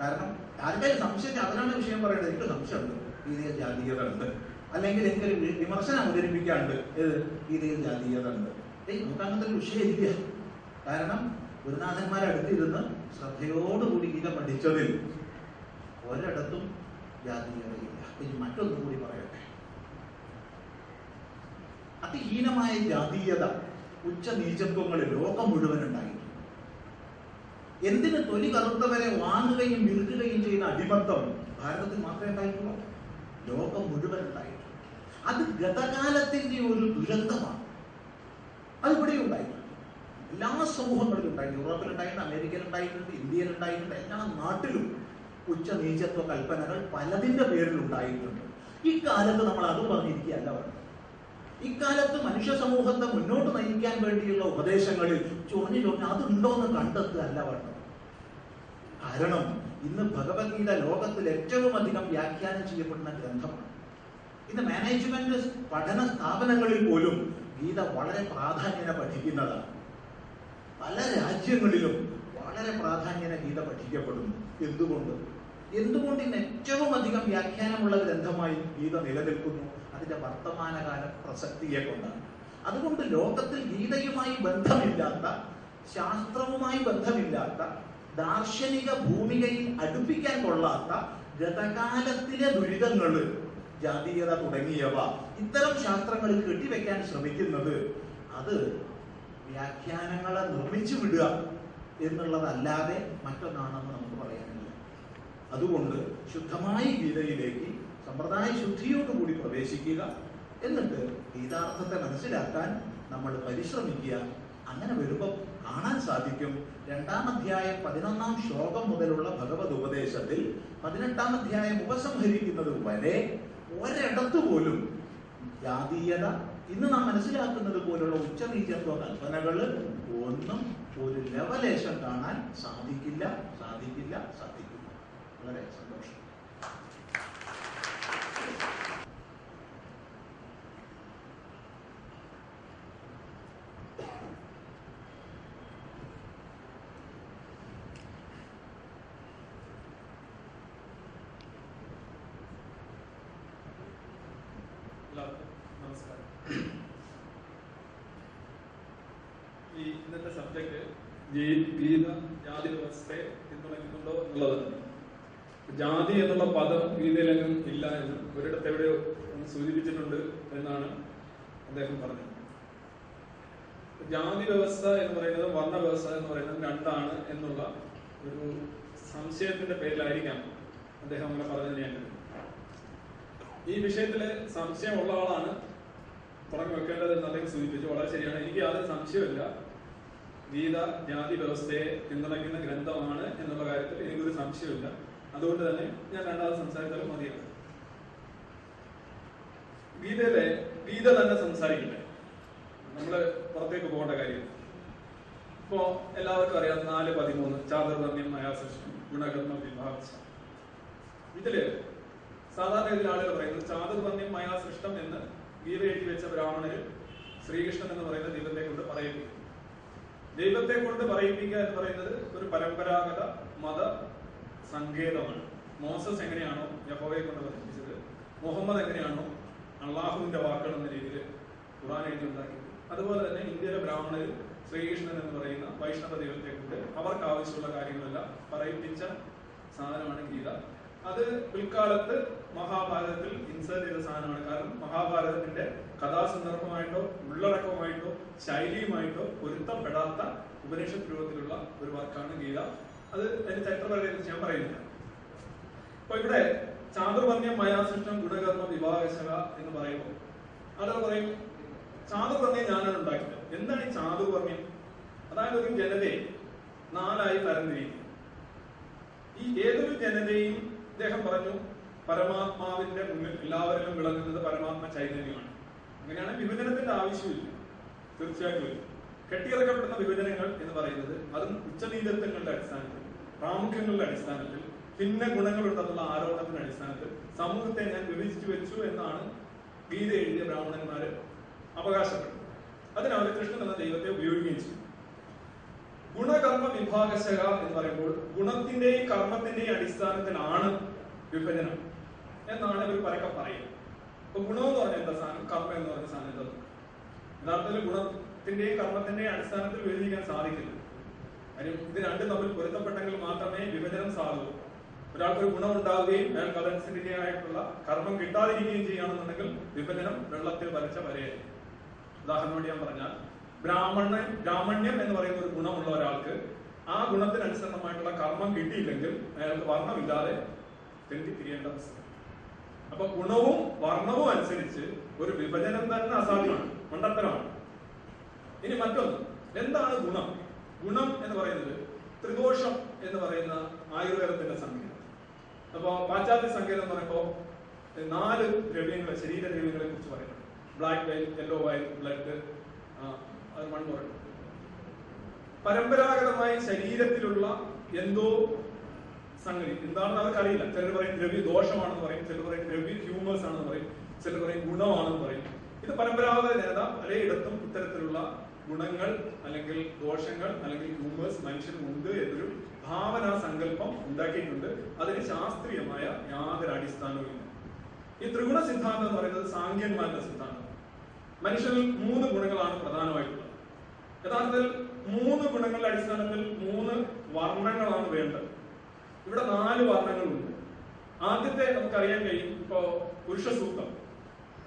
കാരണം ആരുടെ സംശയം അതിനാണ് വിഷയം പറയേണ്ടത്. എനിക്ക് സംശയമുണ്ട്. ഗീതയിൽ ജാതീയത ഉണ്ട് അല്ലെങ്കിൽ എനിക്കൊരു വിമർശനം അവതരിപ്പിക്കാണ്ട് ഏത്? ജാതീയത ഉണ്ട് നമുക്ക് അങ്ങനത്തെ ഒരു വിഷയമില്ല കാരണം ഗുരുനാഥന്മാരെ അടുത്തിരുന്ന് ശ്രദ്ധയോടുകൂടി ഗീത പഠിച്ചതിൽ ഒരിടത്തും ജാതീയതയില്ല. ഇനി മറ്റൊന്നും കൂടി പറയട്ടെ. അതിഹീനമായ ജാതീയത ഉച്ച നീചത്വങ്ങളിൽ ലോകം മുഴുവൻ ഉണ്ടായിരുന്നു എന്തിന് തൊലി കറുത്തവരെ വാങ്ങുകയും വിൽക്കുകയും ചെയ്യുന്ന അടിമത്തം ഭാരതത്തിൽ മാത്രമേ ഉണ്ടായിട്ടുള്ളൂ? ലോകം മുഴുവൻ ഉണ്ടായിട്ടുണ്ട് അത് ഗതകാലത്തിന്റെ ഒരു ദുരന്തമാണ്. അത് ഇവിടെ ഉണ്ടായിട്ടുണ്ട്. എല്ലാ സമൂഹങ്ങളിലും ഉണ്ടായിട്ടുണ്ട്. യൂറോപ്പിൽ ഉണ്ടായിട്ടുണ്ട് അമേരിക്കയിൽ ഉണ്ടായിട്ടുണ്ട് ഇന്ത്യയിൽ ഉണ്ടായിട്ടുണ്ട് എല്ലാ നാട്ടിലും ഉച്ച നീചത്വ കൽപ്പനകൾ പലതിന്റെ പേരിൽ ഉണ്ടായിട്ടുണ്ട്. ഇക്കാലത്ത് നമ്മൾ അത് പറഞ്ഞിരിക്കുകയല്ല പറഞ്ഞത് ഇക്കാലത്ത് മനുഷ്യ സമൂഹത്തെ മുന്നോട്ട് നയിക്കാൻ വേണ്ടിയുള്ള ഉപദേശങ്ങളിൽ ചൊറിഞ്ഞു ചൊറിഞ്ഞ് കണ്ടെത്തുക കണ്ടെത്തുകയല്ല പറഞ്ഞത് കാരണം ഇന്ന് ഭഗവത്ഗീത ലോകത്തിൽ ഏറ്റവും അധികം വ്യാഖ്യാനം ചെയ്യപ്പെടുന്ന ഗ്രന്ഥമാണ്. ഇന്ന് മാനേജ്മെന്റ് പഠന സ്ഥാപനങ്ങളിൽ പോലും ഗീത വളരെ പ്രാധാന്യന പഠിക്കുന്നതാണ്. പല രാജ്യങ്ങളിലും വളരെ പ്രാധാന്യന ഗീത പഠിക്കപ്പെടുന്നു. എന്തുകൊണ്ട്? എന്തുകൊണ്ട് ഇന്ന് ഏറ്റവും അധികം വ്യാഖ്യാനമുള്ള ഗ്രന്ഥമായി ഗീത നിലനിൽക്കുന്നു? അതിന്റെ വർത്തമാനകാല പ്രസക്തിയെ കൊണ്ടാണ്. അതുകൊണ്ട് ലോകത്തിൽ ഗീതയുമായി ബന്ധമില്ലാത്ത ശാസ്ത്രവുമായി ബന്ധമില്ലാത്ത ദാർശനിക ഭൂമികയിൽ അടുപ്പിക്കാൻ കൊള്ളാത്ത ഗതകാലത്തിലെ ദുരിതങ്ങൾ ജാതീയത തുടങ്ങിയവ ഇത്തരം ശാസ്ത്രങ്ങൾ കെട്ടിവെക്കാൻ ശ്രമിക്കുന്നത് അത് വ്യാഖ്യാനങ്ങളെ നിർമ്മിച്ചു വിടുക എന്നുള്ളതല്ലാതെ മറ്റൊന്നാണെന്ന് നമുക്ക് പറയാനില്ല. അതുകൊണ്ട് ശുദ്ധമായി ഗീതയിലേക്ക് സമ്പ്രദായ ശുദ്ധിയോടുകൂടി പ്രവേശിക്കുക എന്നിട്ട് ഗീതാർത്ഥത്തെ മനസ്സിലാക്കാൻ നമ്മൾ പരിശ്രമിക്കുക. അങ്ങനെ വരുമ്പോൾ കാണാൻ സാധിക്കും. രണ്ടാം അധ്യായം പതിനൊന്നാം ശ്ലോകം മുതലുള്ള ഭഗവത് ഉപദേശത്തിൽ പതിനെട്ടാം അധ്യായം ഉപസംഹരിക്കുന്നത് വരെ ഒരിടത്തു പോലും ജാതീയത ഇന്ന് നാം മനസ്സിലാക്കുന്നത് പോലുള്ള ഉച്ചനീചത്വ കൽപ്പനകൾ ഒന്നും ഒരു ലവലേശം കാണാൻ സാധിക്കില്ല സാധിക്കില്ല സാധിക്കില്ല. വളരെ സന്തോഷം എല്ലാവർക്കും നമസ്കാരം ഈ ഈ ഇന്നത്തെ സബ്ജക്ട് ഗീത ജാതി വ്യവസ്ഥയെ പിന്തുണയ്ക്കുന്നുണ്ടോ എന്നുള്ളത്. ജാതി എന്നുള്ള പദം ഗീതയിലെങ്ങും ഇല്ല എന്ന് ഒരിടത്ത് എവിടെയോ സൂചിപ്പിച്ചിട്ടുണ്ട് എന്നാണ് അദ്ദേഹം പറഞ്ഞത്. ജാതി വ്യവസ്ഥ എന്ന് പറയുന്നത് വർണ വ്യവസ്ഥ എന്ന് പറയുന്നത് രണ്ടാണ് എന്നുള്ള ഒരു സംശയത്തിന്റെ പേരിലായിരിക്കാം അദ്ദേഹം അങ്ങനെ പറഞ്ഞത് ഞാൻ ഈ വിഷയത്തിൽ സംശയമുള്ള ആളാണ് തുടങ്ങി വെക്കേണ്ടത് എന്ന് അദ്ദേഹം സൂചിപ്പിച്ചു. വളരെ ശരിയാണ്. എനിക്ക് യാതൊരു സംശയമില്ല ഗീത ജാതി വ്യവസ്ഥയെ പിന്തുണയ്ക്കുന്ന ഗ്രന്ഥമാണ് എന്നുള്ള കാര്യത്തിൽ എനിക്കൊരു സംശയമില്ല അതുകൊണ്ട് തന്നെ ഞാൻ രണ്ടാമത് സംസാരിച്ചാലും മതിയാണ് ഗീതയിലെ ഗീത തന്നെ സംസാരിക്കട്ടെ. നമ്മൾ പുറത്തേക്ക് പോകേണ്ട കാര്യം. ഇപ്പോ എല്ലാവർക്കും അറിയാം നാല് പതിമൂന്ന് ചാതുർവർണ്യം മയാസൃഷ്ടം ഗുണകർമ്മ വിഭാഗ ഇതിൽ സാധാരണ ഇതിൽ ആളുകൾ പറയുന്നത് ചാതുർവർണ്യം മയാസൃഷ്ടം എന്ന് ഗീത എഴുതി വെച്ച ബ്രാഹ്മണര് ശ്രീകൃഷ്ണൻ എന്ന് പറയുന്ന ദൈവത്തെ കൊണ്ട് പറയിപ്പിക്കും ദൈവത്തെ കൊണ്ട് പറയിപ്പിക്കുക എന്ന് പറയുന്നത് ഒരു പരമ്പരാഗത മത സങ്കേതമാണ്. മോസസ് എങ്ങനെയാണോ യഹോവയെ കൊണ്ട് പറയിപ്പിച്ചത്? മുഹമ്മദ് എങ്ങനെയാണോ അള്ളാഹുവിന്റെ വാക്കുകൾ എന്ന രീതിയിൽ ഖുറാൻ എഴുതി ഉണ്ടാക്കി അതുപോലെ തന്നെ ഇന്ത്യയിലെ ബ്രാഹ്മണർ ശ്രീകൃഷ്ണൻ എന്ന് പറയുന്ന വൈഷ്ണവ ദൈവത്തെ കൊണ്ട് അവർക്ക് ആവശ്യമുള്ള കാര്യങ്ങളെല്ലാം പറയിപ്പിച്ച സാധനമാണ് ഗീത. അത് പിൽക്കാലത്ത് മഹാഭാരതത്തിൽ ഇൻസേർട്ട് ചെയ്ത സാധനമാണ്. കാരണം മഹാഭാരതത്തിന്റെ കഥാസന്ദർഭമായിട്ടോ ഉള്ളടക്കമായിട്ടോ ശൈലിയുമായിട്ടോ പൊരുത്തപ്പെടാത്ത ഉപനിഷത്ത് രൂപത്തിലുള്ള ഒരു വർക്കാണ് ഗീത. അത് അതിന്റെ ചരിത്രപരതയെ ഞാൻ പറയുന്നില്ല. അപ്പൊ ഇവിടെ ചാതുർവർണ്യം മയാസൃഷ്ടം ഗുണകർമ്മ വിവാഹശക എന്ന് പറയുമ്പോൾ അത് പറയും? ചാതുർവർണ്യം ഞാനാണ് ഉണ്ടാക്കിയത്. എന്താണ് ഈ ചാതുർവർണ്യം അതായത് ഒരു ജനതയെ നാലായി തരംതിരിക്കുക. ഈ ഏതൊരു ജനതയും ഇദ്ദേഹം പറഞ്ഞു പരമാത്മാവിന്റെ മുന്നിൽ എല്ലാവരിലും വിളങ്ങുന്നത് പരമാത്മ ചൈതന്യമാണ്. അങ്ങനെയാണ് വിഭജനത്തിന്റെ ആവശ്യമില്ല. തീർച്ചയായിട്ടും. കെട്ടിയിറക്കപ്പെടുന്ന വിഭജനങ്ങൾ എന്ന് പറയുന്നത് അതും ഉച്ചനീചത്വങ്ങളുടെ അടിസ്ഥാനത്തിൽ പ്രാമുഖ്യങ്ങളുടെ അടിസ്ഥാനത്തിൽ ഭിന്ന ഗുണങ്ങളുണ്ടെന്നുള്ള ആരോപണത്തിന്റെ അടിസ്ഥാനത്തിൽ സമൂഹത്തെ ഞാൻ വിഭജിച്ചു വെച്ചു എന്നാണ് ഗീത എഴുതിയ ബ്രാഹ്മണന്മാര് അവകാശപ്പെട്ടത് അതിനവർ കൃഷ്ണൻ എന്ന ദൈവത്തെ ഉപയോഗിക്കുകയും ചെയ്തു ഗുണകർമ്മ വിഭാഗശക എന്ന് പറയുമ്പോൾ ഗുണത്തിന്റെയും കർമ്മത്തിന്റെയും അടിസ്ഥാനത്തിലാണ് വിഭജനം എന്നാണ് ഇവർ പരക്കെ പറയുന്നത്. അപ്പൊ ഗുണം എന്ന് പറഞ്ഞ എന്താ സാധനം? കർമ്മം എന്ന് പറഞ്ഞ സാധനം എന്താ? യഥാർത്ഥത്തിൽ ഗുണത്തിന്റെയും കർമ്മത്തിന്റെയും അടിസ്ഥാനത്തിൽ വിഭജിക്കാൻ സാധിക്കില്ല. കാര്യം ഇത് രണ്ടും തമ്മിൽ പൊരുത്തപ്പെട്ടെങ്കിൽ മാത്രമേ വിഭജനം സാധൂ ഒരാൾക്കൊരു ഗുണം ഉണ്ടാവുകയും അയാൾക്ക് അതനുസരിച്ചായിട്ടുള്ള കർമ്മം കിട്ടാതിരിക്കുകയും ചെയ്യുകയാണെന്നുണ്ടെങ്കിൽ വിഭജനം വെള്ളത്തിൽ വരച്ച വരെ ഉദാഹരണം ഞാൻ പറഞ്ഞാൽ ബ്രാഹ്മണൻ ബ്രാഹ്മണ്യം എന്ന് പറയുന്ന ഒരു ഗുണമുള്ള ഒരാൾക്ക് ആ ഗുണത്തിനനുസരണമായിട്ടുള്ള കർമ്മം കിട്ടിയില്ലെങ്കിൽ അയാൾക്ക് വർണമില്ലാതെ തെറ്റി തിരിയേണ്ട അവസ്ഥ അപ്പൊ ഗുണവും വർണവും അനുസരിച്ച് ഒരു വിഭജനം തന്നെ അസാധ്യമാണ് മണ്ടത്തരമാണ് ഇനി മറ്റൊന്ന് എന്താണ് ഗുണം? ഗുണം എന്ന് പറയുന്നത് ത്രിദോഷം എന്ന് പറയുന്ന ആയുർവേദത്തിന്റെ സംഗീതം അപ്പോ പാശ്ചാത്യ സംഗീതം എന്ന് പറയുമ്പോൾ നാല് ദ്രവ്യങ്ങളെ ശരീര ദ്രവ്യങ്ങളെ കുറിച്ച് പറയുന്നത് black bile yellow bile blood അത് മണ്ണ് പറയും പരമ്പരാഗതമായി ശരീരത്തിലുള്ള എന്തോ സംഗതി. എന്താണെന്ന് അവർക്ക് അറിയില്ല. ചിലർ പറയും ദ്രവ്യ ദോഷമാണെന്ന് പറയും ചിലർ പറയും ദ്രവ്യ ഹ്യൂമേഴ്സ് ആണെന്ന് പറയും ചിലർ പറയും ഗുണമാണെന്ന് പറയും. ഇത് പരമ്പരാഗത ജനത പലയിടത്തും ഇത്തരത്തിലുള്ള ഗുണങ്ങൾ അല്ലെങ്കിൽ ദോഷങ്ങൾ അല്ലെങ്കിൽ ഹ്യൂമേഴ്സ് മനുഷ്യനുണ്ട് എന്നൊരു ഭാവനാ സങ്കല്പം ഉണ്ടാക്കിയിട്ടുണ്ട്. അതിന് ശാസ്ത്രീയമായ യാതൊരു അടിസ്ഥാനവും ഈ ത്രിഗുണ സിദ്ധാന്തം എന്ന് പറയുന്നത് സാങ്കേന്മാരുടെ സിദ്ധാന്തം. മനുഷ്യനിൽ മൂന്ന് ഗുണങ്ങളാണ് പ്രധാനമായിട്ടുള്ളത്. യഥാർത്ഥത്തിൽ മൂന്ന് ഗുണങ്ങളുടെ അടിസ്ഥാനത്തിൽ മൂന്ന് വർണങ്ങളാണ് വേണ്ടത്. ഇവിടെ നാല് വർണങ്ങളുണ്ട്. ആദ്യത്തെ നമുക്കറിയാൻ കഴിയും ഇപ്പോ പുരുഷ സൂക്തം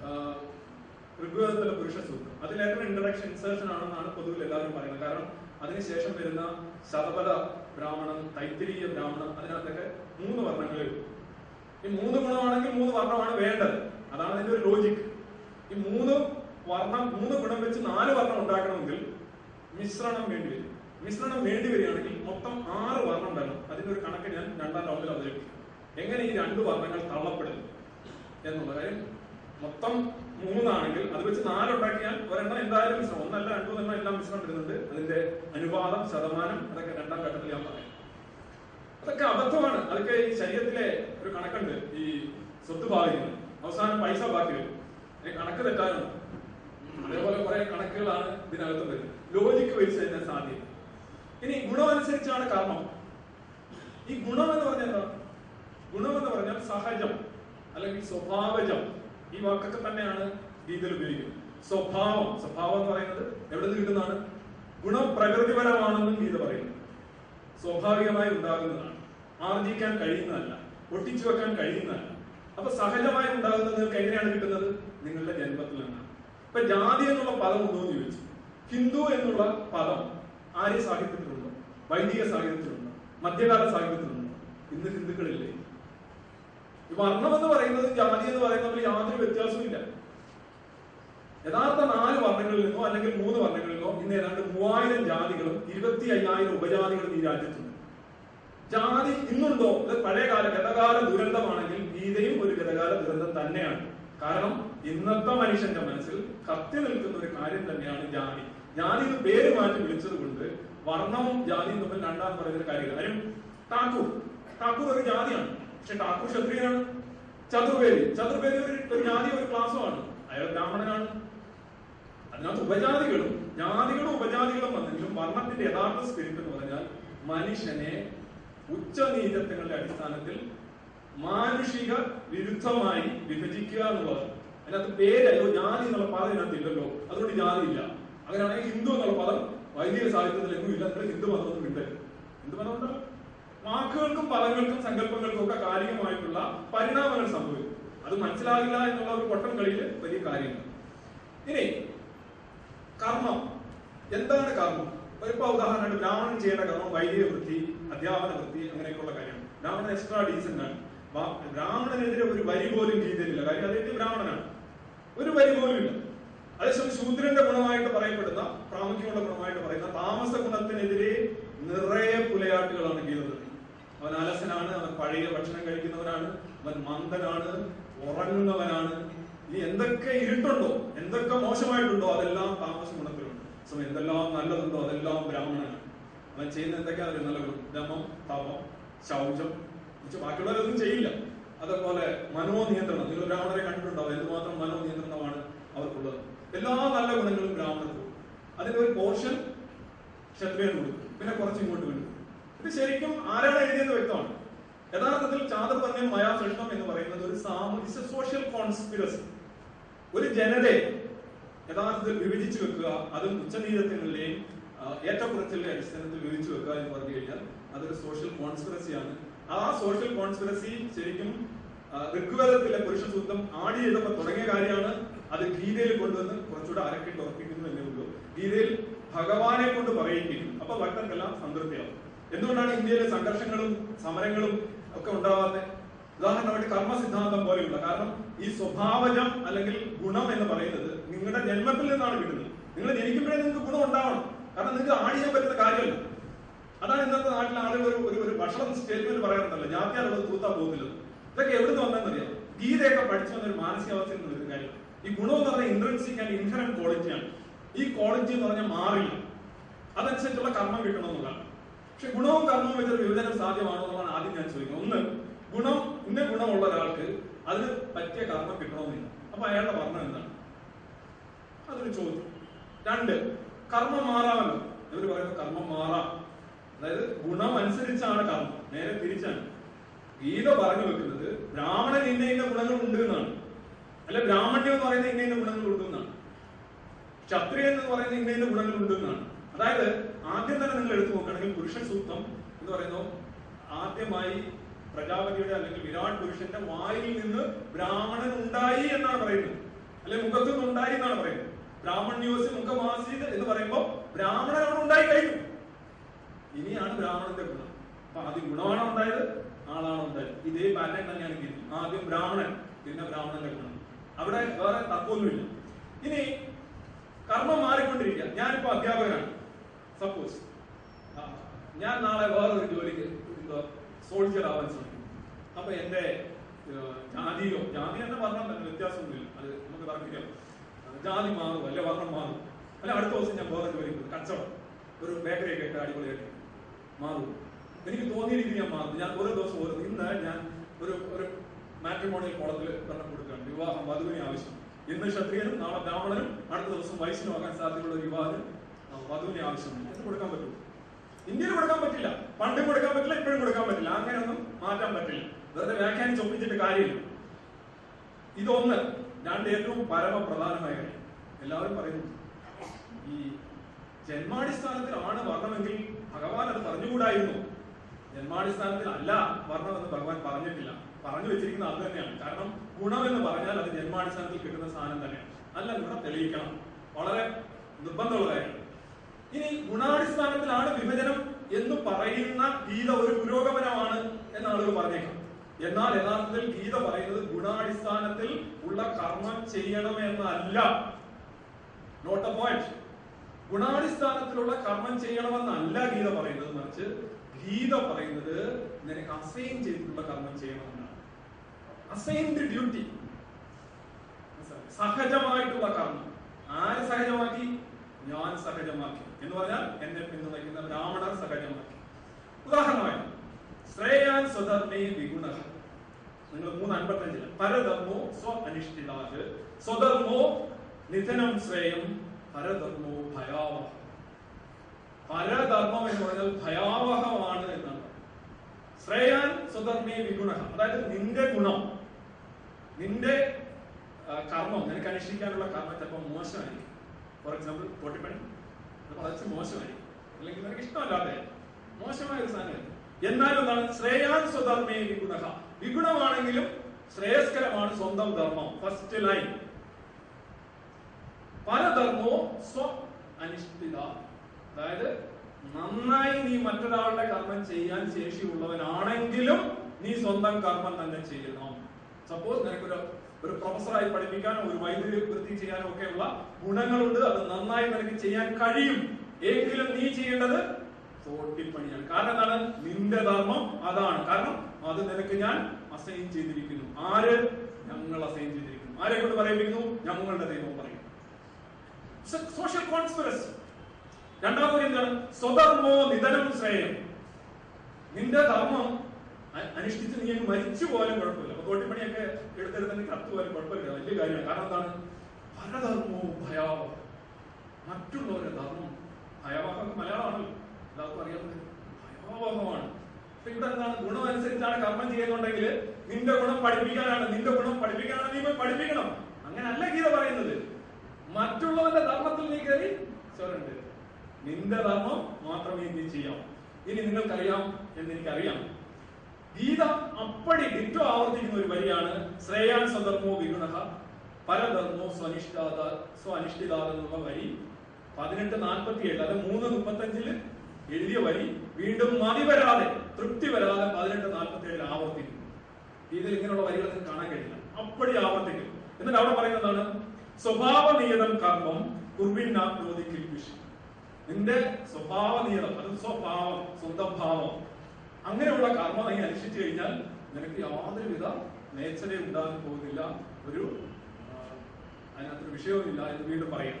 ആ, ഋഗ്വേദത്തിലെ പുരുഷ സൂക്തം അതിൽ ഇൻട്രഡക്ഷൻ ഇൻസേർഷൻ ആണെന്നാണ് പൊതുവിൽ എല്ലാവരും പറയുന്നത്. കാരണം അതിനുശേഷം വരുന്ന ശതപല ബ്രാഹ്മണം തൈത്തിരീയ ബ്രാഹ്മണം അതിനകത്തൊക്കെ മൂന്ന് വർണങ്ങളേ ഉള്ളൂ. ഈ മൂന്ന് ഗുണമാണെങ്കിൽ മൂന്ന് വർണമാണ് വേണ്ടത്. അതാണ് അതിന്റെ ഒരു ലോജിക് ഈ മൂന്ന് വർണം മൂന്ന് ഗുണം വെച്ച് നാല് വർണം ഉണ്ടാക്കണമെങ്കിൽ മിശ്രണം വേണ്ടി വരും. മിശ്രണം വേണ്ടി വരികയാണെങ്കിൽ മൊത്തം ആറ് വർണം വേണം. അതിന്റെ ഒരു കണക്ക് ഞാൻ രണ്ടാം റൗണ്ടിൽ അവതരിപ്പിക്കും. എങ്ങനെ ഈ രണ്ട് വർണങ്ങൾ തള്ളപ്പെടുന്നു എന്നുള്ള കാര്യം മൊത്തം മൂന്നാണെങ്കിൽ അത് വെച്ച് നാലുണ്ടാക്കിയാൽ ഒരെണ്ണം എന്തായാലും മിശ്രം ഒന്നല്ല രണ്ടു എണ്ണം എല്ലാം മിശ്രം വരുന്നുണ്ട്. അതിന്റെ അനുപാതം ശതമാനം അതൊക്കെ രണ്ടാം ഘട്ടത്തിൽ ഞാൻ പറയാം. അതൊക്കെ അബദ്ധമാണ്. അതൊക്കെ ഈ ശരീരത്തിലെ ഒരു കണക്കുണ്ട്. ഈ സ്വത്ത് ബാധിക്കുന്നത് അവസാനം പൈസ ബാക്കി വരും. കണക്ക് തെറ്റാനുണ്ട് അതേപോലെ കുറെ കണക്കുകളാണ് ഇതിനകത്ത് വരുന്നത്. ലോജിക്ക് വെച്ച് തന്നെ സാധ്യത. ഇനി ഗുണം അനുസരിച്ചാണ് കർമ്മം. ഈ ഗുണം എന്ന് പറഞ്ഞാൽ എന്താ? ഗുണം എന്ന് പറഞ്ഞാൽ സഹജം അല്ലെങ്കിൽ സ്വഭാവജം. ഈ വാക്കൊക്കെ തന്നെയാണ് ഗീതയിൽ ഉപയോഗിക്കുന്നത്. സ്വഭാവം. സ്വഭാവം എന്ന് പറയുന്നത് എവിടെ നിന്ന് കിട്ടുന്നതാണ്? ഗുണം പ്രകൃതിപരമാണെന്നും ഗീത പറയുന്നു. സ്വാഭാവികമായി ഉണ്ടാകുന്നതാണ്. ആർജിക്കാൻ കഴിയുന്നതല്ല. ഒട്ടിച്ചു വെക്കാൻ കഴിയുന്നതല്ല. അപ്പൊ സഹജമായി ഉണ്ടാകുന്നത് നിങ്ങൾക്ക് എങ്ങനെയാണ് കിട്ടുന്നത്? നിങ്ങളുടെ ജന്മത്തിൽ നിന്നാണ് ഇപ്പൊ ജാതി എന്നുള്ള പദം ഉണ്ടോ എന്ന് ചോദിച്ചു. ഹിന്ദു എന്നുള്ള പദം ആര്യ സാഹിത്യത്തിലുണ്ടോ വൈദിക സാഹിത്യത്തിലുണ്ടോ മധ്യകാല സാഹിത്യത്തിലുണ്ടോ. ഇന്ന് ഹിന്ദുക്കളില്ലേ? വർണം എന്ന് പറയുന്നത് ജാതി എന്ന് പറയുന്നത് യാതൊരു വ്യത്യാസവും ഇല്ല. യഥാർത്ഥ നാല് വർണങ്ങളിൽ നിന്നോ അല്ലെങ്കിൽ മൂന്ന് വർണങ്ങളിൽ നിന്നോ ഇന്ന് ഏതാണ്ട് മൂവായിരം ജാതികളും ഇരുപത്തി അയ്യായിരം ഉപജാതികളും ഈ രാജ്യത്തുണ്ട്. ജാതി ഇന്നുണ്ടോ? ഇത് പഴയകാല ഗതകാല ദുരന്തമാണെങ്കിൽ ഗീതയും ഒരു ഗതകാല ദുരന്തം തന്നെയാണ്. കാരണം ഇന്നത്തെ മനുഷ്യന്റെ മനസ്സിൽ കത്തി നിൽക്കുന്ന ഒരു കാര്യം തന്നെയാണ് ജാതി. എന്ന് പേര് മാറ്റി വിളിച്ചത് കൊണ്ട് വർണവും ജാതിയും തമ്മിൽ രണ്ടാം പറയുന്ന കാര്യങ്ങൾ കാര്യം താക്കൂർ ഠാക്കൂർ ഒരു ജാതിയാണ്. പക്ഷെ താക്കൂർ ക്ഷത്രിയനാണ്. ചതുർവേദി. ചതുർവേദി ഒരു ഒരു ജാതി ഒരു ക്ലാസ്സുമാണ്. അയാൾ ബ്രാഹ്മണനാണ്. അതിനകത്ത് ഉപജാതികളും ജാതികളും ഉപജാതികളും വന്നെങ്കിലും വർണത്തിന്റെ യഥാർത്ഥ സ്പിരിറ്റ് എന്ന് പറഞ്ഞാൽ മനുഷ്യനെ ഉച്ചനീചത്വങ്ങളുടെ അടിസ്ഥാനത്തിൽ മാനുഷിക വിരുദ്ധമായി വിഭജിക്കുക എന്നുള്ളതാണ്. അതിനകത്ത് പേരല്ലോ ജാതി എന്നുള്ള പദം ഇല്ലല്ലോ. അതുകൊണ്ട് ജാതി ഇല്ല. അങ്ങനെയാണെങ്കിൽ ഹിന്ദു എന്നുള്ള പദം വൈദിക സാഹിത്യത്തിൽ ഇല്ല. നിങ്ങൾ ഹിന്ദു മതം ഒന്നും വിട്ടേ ഹിന്ദു മതം ഉണ്ടല്ലോ? വാക്കുകൾക്കും പദങ്ങൾക്കും സങ്കല്പങ്ങൾക്കും ഒക്കെ കാലികമായിട്ടുള്ള പരിണാമങ്ങൾ സംഭവിക്കും. അത് മനസ്സിലാകില്ല എന്നുള്ള ഒരു പൊട്ടം കളിയിൽ വലിയ കാര്യങ്ങൾ ഇനി കർമ്മം. എന്താണ് കർമ്മം? ഇപ്പൊ ഉദാഹരണമായിട്ട് ബ്രാഹ്മണൻ ചെയ്യേണ്ട കർമ്മം വൈദിക വൃത്തി അധ്യാപന വൃത്തി അങ്ങനെയൊക്കെയുള്ള കാര്യമാണ്. ബ്രാഹ്മണൻ എക്സ്ട്രാ ഡീസന്റ് ആണ്. ബ്രാഹ്മണനെതിരെ ഒരു വരി പോലും ഗീതയിലില്ല കാര്യം അദ്ദേഹത്തെ ബ്രാഹ്മണനാണ്. ഒരു വരി പോലും ഇല്ല. അതേസമയം ശൂദ്രന്റെ ഗുണമായിട്ട് പറയപ്പെടുന്ന പ്രാമുഖ്യമുള്ള ഗുണമായിട്ട് പറയുന്ന താമസ ഗുണത്തിനെതിരെ നിറയെ പുലയാട്ടുകളാണ് ഗീതത്തിൽ അവൻ അലസനാണ് അവൻ പഴയ ഭക്ഷണം കഴിക്കുന്നവനാണ് അവൻ മന്ദനാണ് ഉറങ്ങുന്നവനാണ്. ഇനി എന്തൊക്കെ ഇരുട്ടുണ്ടോ എന്തൊക്കെ മോശമായിട്ടുണ്ടോ അതെല്ലാം താമസ ഗുണത്തിലുണ്ട് സമയം എന്തെല്ലാം നല്ലതുണ്ടോ അതെല്ലാം ബ്രാഹ്മണനാണ് അവൻ ചെയ്യുന്ന എന്തൊക്കെയാണ് ഒരു നല്ല ഗുണം. ദമം തപം ശൗചം. ബാക്കിയുള്ളവരൊന്നും ചെയ്യില്ല. അതേപോലെ മനോനിയന്ത്രണം. നിങ്ങൾ ബ്രാഹ്മണരെ കണ്ടിട്ടുണ്ടാവും. എന്തുമാത്രം മനോനിയന്ത്രണമാണ് അവർക്കുള്ളത്? എല്ലാ നല്ല ഗുണങ്ങളും ബ്രാഹ്മണർക്ക് അതിന്റെ ഒരു പോർഷൻ ക്ഷത്രിയന് കൊടുക്കും. പിന്നെ കുറച്ച് ഇങ്ങോട്ട് വേണ്ടി ഇത് ശരിക്കും ആരാണ് എഴുതിയത് വ്യക്തമാണ്. യഥാർത്ഥത്തിൽ ചാതുർവർണ്യം മയാസൃഷ്ടം എന്ന് പറയുന്നത് ഒരു സാമൂഹ്യ സോഷ്യൽ കോൺസ്പിറസി ഒരു ജനതയെ യഥാർത്ഥത്തിൽ വിഭജിച്ചു വെക്കുക അതും ഉച്ചനീതത്വങ്ങളുടെയും ഏറ്റക്കുറച്ചിലെ അടിസ്ഥാനത്തിൽ വിഭജിച്ചു വെക്കുക എന്ന് പറഞ്ഞു കഴിഞ്ഞാൽ അതൊരു സോഷ്യൽ കോൺസ്പിറസിയാണ് ആ സോഷ്യൽ കോൺസ്പിറസി ശരിക്കും ഋഗ്വേദത്തിലെ പുരുഷ സൂക്തം ആടി ചെയ്തപ്പോൾ തുടങ്ങിയ കാര്യമാണ്. അത് ഗീതയിൽ കൊണ്ടുവന്ന് കുറച്ചുകൂടെ അരക്കിട്ട് ഉറപ്പിക്കുന്നു എന്നേ ഉള്ളൂ. ഗീതയിൽ ഭഗവാനെ കൊണ്ട് പറയിപ്പിക്കും അപ്പൊ ഭക്തർക്കെല്ലാം സംതൃപ്തിയാവും. എന്തുകൊണ്ടാണ് ഇന്ത്യയിലെ സംഘർഷങ്ങളും സമരങ്ങളും ഒക്കെ ഉണ്ടാവാത്തത് ഉദാഹരണമായിട്ട് കർമ്മ സിദ്ധാന്തം പോലെയുള്ള. കാരണം ഈ സ്വഭാവജം അല്ലെങ്കിൽ ഗുണം എന്ന് പറയുന്നത് നിങ്ങളുടെ ജന്മത്തിൽ നിന്നാണ് കിട്ടുന്നത്. നിങ്ങൾ ജനിക്കുമ്പോഴേ നിങ്ങൾക്ക് ഗുണം ഉണ്ടാവണം. കാരണം നിങ്ങൾക്ക് ആണിയാൻ പറ്റുന്ന കാര്യമല്ല. അതാണ് ഇന്നത്തെ നാട്ടിലെ ആളുകൾ ഒരു ഒരു ഒരു ഭക്ഷണം സ്റ്റേറ്റ്മെന്റ് പറയാറുണ്ടല്ലോ. ജാത്യാലുള്ളത് തൂത്താ പോകുന്നില്ല ഇതൊക്കെ എവിടുന്ന് വന്നെന്നറിയാം ഗീതയൊക്കെ പഠിച്ചു വന്ന ഒരു മാനസികാവസ്ഥയിൽ നിന്ന് ഈ ഗുണം എന്ന് പറഞ്ഞാൽ ഇൻട്രൻസിക് ആൻഡ് ഇൻഹറൻ ക്വാളിറ്റിയാണ് ഈ ക്വാളിറ്റി എന്ന് പറഞ്ഞാൽ മാറില്ല. അതനുസരിച്ചുള്ള കർമ്മം കിട്ടണം എന്നുള്ളതാണ് പക്ഷെ ഗുണവും കർമ്മവും വെച്ചൊരു വിഭജനം സാധ്യമാണോ എന്നാണ് ആദ്യം ഞാൻ ചോദിക്കുന്നത്. ഒന്ന് ഗുണം ഇന്ന ഗുണമുള്ള ഒരാൾക്ക് അതിന് പറ്റിയ കർമ്മം കിട്ടണമെന്നില്ല. അപ്പൊ അയാളുടെ വർണം എന്താണ്? അതൊരു ചോദ്യം. രണ്ട് കർമ്മം മാറാമല്ലോ. ഇവർ പറയുന്നത് കർമ്മം മാറാം. അതായത് ഗുണം അനുസരിച്ചാണ് കർമ്മം. നേരെ തിരിച്ചാണ്. ഗീത പറഞ്ഞു വെക്കുന്നത് ബ്രാഹ്മണൻ ഇന്ന ഇന്ന ഗുണങ്ങൾ ഉണ്ട് എന്നാണ്. അല്ലെ ബ്രാഹ്മണ്യം എന്ന് പറയുന്നത് ഇങ്ങനെ ഗുണങ്ങൾ ഉണ്ടെന്നാണ് ക്ഷത്രിയൻ എന്ന് പറയുന്നത് ഇങ്ങനെ ഗുണങ്ങൾ ഉണ്ടെന്നാണ് അതായത് ആദ്യം തന്നെ നിങ്ങൾ എടുത്തു നോക്കുകയാണെങ്കിൽ പുരുഷ സൂക്തം എന്ന് പറയുന്നു ആദ്യമായി പ്രജാപതിയുടെ അല്ലെങ്കിൽ വിരാട് പുരുഷന്റെ വായിൽ നിന്ന് ബ്രാഹ്മണൻ ഉണ്ടായി എന്നാണ് പറയുന്നത്. അല്ലെ മുഖത്തു നിന്ന് ഉണ്ടായി എന്നാണ് പറയുന്നത്. ബ്രാഹ്മണ്യോസ് മുഖമാസീത് എന്ന് പറയുമ്പോൾ ബ്രാഹ്മണൻ അവിടെ ഉണ്ടായി കഴിഞ്ഞു. ഇനിയാണ് ബ്രാഹ്മണന്റെ ഗുണം. അപ്പൊ ആദ്യം ഗുണമാണോ ഉണ്ടായത്? ആളാണോ ഉണ്ടായത്. ഇതേ പാറ്റേൺ തന്നെയാണ് ആദ്യം ബ്രാഹ്മണൻ പിന്നെ ബ്രാഹ്മണന്റെ ഗുണം. അവിടെ വേറെ തപ്പൊന്നുമില്ല ഇനി കർമ്മം മാറിക്കൊണ്ടിരിക്കുക. ഞാനിപ്പോ അധ്യാപകനാണ്. സപ്പോസ് ഞാൻ നാളെ വേറൊരു ജോലിക്ക് സോൾജർ ആവാൻ ശ്രമിക്കും അപ്പൊ എന്റെ ജാതിയോ ജാതി എന്ന് തന്നെ വ്യത്യാസമൊന്നുമില്ല. അത് നമുക്ക് തർക്കിക്കാം. ജാതി മാറും അല്ലെ വർണം മാറും. അല്ലെ അടുത്ത ദിവസം ഞാൻ വേറെ ജോലി. കച്ചവടം. ഒരു ബേക്കറി ഒക്കെ ഇട്ട് അടിപൊളിയായിട്ട് മാറും. എനിക്ക് തോന്നിയ ഞാൻ മാറും. ഞാൻ ഓരോ ദിവസം ഓരോ ഇന്ന് ഞാൻ ഒരു ഒരു മാട്രിമോണിയൽ കോളത്തിൽ കൊടുക്കുകയാണ് വിവാഹം വധുവിന് ആവശ്യം. ഇന്ന് ക്ഷത്രിയനും നാളെ ബ്രാഹ്മണനും അടുത്ത ദിവസം വൈശ്യനുമാകാൻ സാധ്യതയുള്ള ഒരു വിവാഹം വധുവിന് ആവശ്യമുണ്ട്. അത് കൊടുക്കാൻ പറ്റും. ഇന്ത്യയിൽ കൊടുക്കാൻ പറ്റില്ല. പണ്ടും കൊടുക്കാൻ പറ്റില്ല ഇപ്പോഴും കൊടുക്കാൻ പറ്റില്ല. അങ്ങനെയൊന്നും മാറ്റാൻ പറ്റില്ല. വെറുതെ വ്യാഖ്യാനിച്ച് ഒപ്പിച്ചിട്ട് കാര്യമില്ല. ഇതൊന്ന് രണ്ട് ഏറ്റവും പരമപ്രധാനമായ കാര്യം. എല്ലാവരും പറയുന്നു ഈ ജന്മാടിസ്ഥാനത്തിലാണ് വർണമെങ്കിൽ ഭഗവാൻ അത് പറഞ്ഞുകൂടായിരുന്നു. ജന്മാടിസ്ഥാനത്തിൽ അല്ല വർണമെന്ന് ഭഗവാൻ പറഞ്ഞിട്ടില്ല. പറഞ്ഞു വെച്ചിരിക്കുന്നത് അത് തന്നെയാണ്. കാരണം ഗുണം എന്ന് പറഞ്ഞാൽ അത് ജന്മാടിസ്ഥാനത്തിൽ കിട്ടുന്ന സാധനം തന്നെയാണ്. അല്ല ഗുണം തെളിയിക്കണം. വളരെ നിർബന്ധമുള്ള കാര്യമാണ് ഇനി ഗുണാടിസ്ഥാനത്തിലാണ് വിഭജനം എന്ന് പറയുന്ന ഗീത ഒരു പുരോഗമനമാണ് എന്ന് ആളുകൾ പറഞ്ഞേക്കാം എന്നാൽ യഥാർത്ഥത്തിൽ ഗീത പറയുന്നത് ഗുണാടിസ്ഥാനത്തിൽ ഉള്ള കർമ്മം ചെയ്യണമെന്നല്ല നോട്ട് എ പോയിന്റ് ഗുണാടിസ്ഥാനത്തിലുള്ള കർമ്മം ചെയ്യണമെന്നല്ല ഗീത പറയുന്നത്. മറിച്ച് ഗീത പറയുന്നത് നിനക്ക് അസൈൻ ചെയ്തിട്ടുള്ള കർമ്മം ചെയ്യണമെന്നാണ്. Assigned duty. സഹജമായിട്ടുള്ള കർമ്മം. ആര് സഹജമാക്കി? ഞാൻ സഹജമാക്കി. എന്ന് പറഞ്ഞാൽ എന്നെ പിന്തുണയ്ക്കുന്ന ബ്രാഹ്മണർ സഹജമാക്കി. ഉദാഹരണമായി ശ്രേയാൻ സ്വധർമ്മേ വിഗുണ. നിങ്ങൾ മൂന്ന് അൻപത്തഞ്ചിൽ പരധർമ്മോ സ്വ അനിഷ്ഠിതാത് സ്വധർമ്മോ നിധനം ശ്രേയം പരധർമ്മോ ഭയാവഹ. പരധർമ്മം എന്ന് പറഞ്ഞാൽ ഭയാവഹമാണ് എന്നാണ്. ശ്രേയാൻ സ്വധർമ്മേ വിഗുണ. അതായത് നിന്റെ ഗുണം. നിന്റെ കർമ്മം നിനക്ക് അനുഷ്ഠിക്കാനുള്ള കർമ്മം ചിലപ്പോൾ മോശമായിരിക്കും. ഫോർ എക്സാമ്പിൾ പൊട്ടിപ്പണി. അത് കുറച്ച് മോശമായിരിക്കും. അല്ലെങ്കിൽ നിനക്ക് ഇഷ്ടമല്ലാതെ മോശമായ ഒരു സാധനം എന്നാലും എന്താണ്? ശ്രേയാൻ സ്വധർമ്മേ വിഗുണ വിഗുണമാണെങ്കിലും ശ്രേയസ്കരമാണ് സ്വന്തം ധർമ്മം. ഫസ്റ്റ് ലൈൻ പരധർമ്മോ സ്വ അനിഷ്ഠിത. അതായത് നന്നായി നീ മറ്റൊരാളുടെ കർമ്മം ചെയ്യാൻ ശേഷിയുള്ളവനാണെങ്കിലും നീ സ്വന്തം കർമ്മം തന്നെ ചെയ്യണം സപ്പോസ് നിനക്കൊരു ഒരു പ്രൊഫസറായി പഠിപ്പിക്കാനോ ഒരു വൈദ്യുതി വൃത്തി ചെയ്യാനോ ഒക്കെയുള്ള ഗുണങ്ങളുണ്ട്. അത് നന്നായി നിനക്ക് ചെയ്യാൻ കഴിയും. എങ്കിലും നീ ചെയ്യേണ്ടത് തോട്ടിപ്പണിയാണ്. കാരണം എന്താണ്? നിന്റെ ധർമ്മം അതാണ്. കാരണം അത് നിനക്ക് ഞാൻ അസൈൻ ചെയ്തിരിക്കുന്നു. ആര്? ഞങ്ങൾ അസൈൻ ചെയ്തിരിക്കുന്നു. ആരെ കൊണ്ട് പറയിപ്പിക്കുന്നു? ഞങ്ങളുടെ ദൈവം പറയും. സോഷ്യൽ കോൺസ്പിറസി രണ്ടാമത്തെ എന്താണ്? സ്വധർമ്മോ നിധനം ശ്രേയം. നിന്റെ ധർമ്മം അനുഷ്ഠിച്ച് നീ മരിച്ചു പോലും കുഴപ്പമില്ല. തോട്ടിപ്പണിയൊക്കെ എടുത്തെടുത്തെങ്കിൽ കത്ത് പോലും കുഴപ്പമില്ല. വലിയ കാര്യമാണ്. കാരണം എന്താണ്? പരധർമ്മവും ഭയാവഹം മറ്റുള്ളവരുടെ ധർമ്മം ഭയാവഹം മലയാളമാണല്ലോ. എല്ലാവർക്കും അറിയാവുന്നത് ഭയാവഹമാണ്. ഇവിടെ എന്താണ്? ഗുണം അനുസരിച്ചാണ് കർമ്മം ചെയ്യുന്നുണ്ടെങ്കിൽ നിന്റെ ഗുണം പഠിപ്പിക്കാനാണ്. നിന്റെ ഗുണം പഠിപ്പിക്കാനാണ് നീ പഠിപ്പിക്കണം. അങ്ങനല്ല ഗീത പറയുന്നത്. മറ്റുള്ളവന്റെ ധർമ്മത്തിൽ നീ കയറി ചോരണ്ട് നിന്റെ ധർമ്മം മാത്രമേ നീ ചെയ്യാം? ഇനി നിങ്ങൾക്കറിയാം എന്ന് എനിക്കറിയാം. ഗീത അപ്പടി ഡിറ്റോ ആവർത്തിക്കുന്ന ഒരു വരിയാണ്. ശ്രേയാൻ സ്വധർമ്മോ വിഗുണ പരധർമ്മോ സ്വനിഷ്ഠാത സ്വനിഷ്ഠിതാത എന്നുള്ള വരി. പതിനെട്ട് നാൽപ്പത്തി ഏഴ് അത് മൂന്ന് മുപ്പത്തഞ്ചിൽ എഴുതിയ വരി. വീണ്ടും മതി വരാതെ തൃപ്തി വരാതെ പതിനെട്ട് നാൽപ്പത്തി ഏഴിൽ ആവർത്തിക്കുന്നു. ഇതിൽ ഇങ്ങനെയുള്ള വരികളൊക്കെ കാണാൻ കഴിയില്ല. അപ്പടി ആവർത്തിക്കുന്നു. എന്നിട്ട് അവിടെ പറയുന്നതാണ് സ്വഭാവ നിയതം കർമ്മം കിൽവിഷ് നിന്റെ സ്വഭാവ നിയതം അത് സ്വഭാവം സ്വന്തം ഭാവം. അങ്ങനെയുള്ള കർമ്മ നീ അനുഷ്ഠിച്ചു കഴിഞ്ഞാൽ നിനക്ക് യാതൊരുവിധ നേച്ചറേ ഉണ്ടാകാൻ പോകുന്നില്ല. ഒരു അതിനകത്തൊരു വിഷയവുമില്ല എന്ന് വീണ്ടും പറയാം.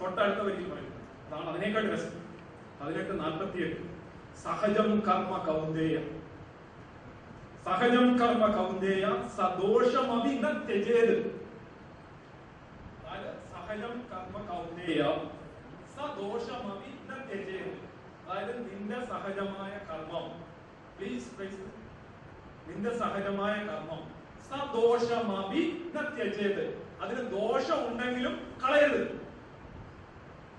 തൊട്ടടുത്ത വരിയിൽ പറയും. അതാണ് അതിനേക്കാൾ രസം. പതിനെട്ട് നാൽപ്പത്തി എട്ട് സഹജം കർമ്മ കൗന്ദേയ. സഹജം കർമ്മ കൗന്ദേയ സദോഷമതി ന ത്യജേത്. സഹജം കർമ്മ കൗന്ദേയ സദോഷമതി ന ത്യജേത്. അതായത് നിന്റെ സഹജമായ കർമ്മം. പ്ലീസ് പ്ലീസ് നിന്റെ സഹജമായ കർമ്മം. സദോഷമാപി നത്യജേത് അതിന് ദോഷം ഉണ്ടെങ്കിലും കളയരുത്.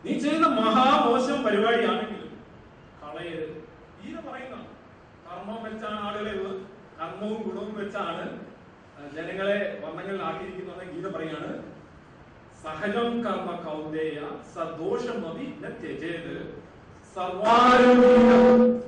നീ ചെയ്യുന്ന മഹാമോശം പരിപാടിയാണെങ്കിലും കളയരുത്. ഗീത പറയുന്ന. കർമ്മം വെച്ചാണ് ആളുകളെ കർമ്മവും ഗുണവും വെച്ചാണ് ജനങ്ങളെ വർണങ്ങളിലാക്കിയിരിക്കുന്നത് ഗീത പറയാണ് സഹജം കർമ്മ കൗന്ദേയ സദോഷമതി ത്യജേത്. Salvaram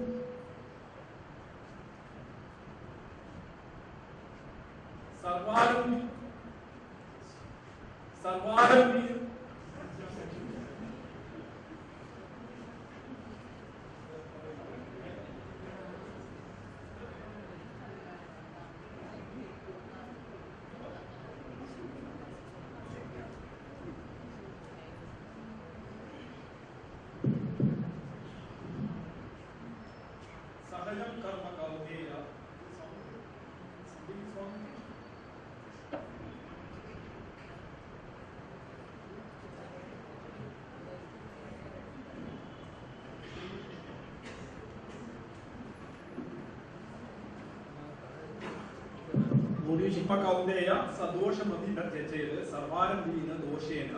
കൗന്ദേയ സദോഷമതി ത്യജേത് സർവാരംഭീന ദോഷേന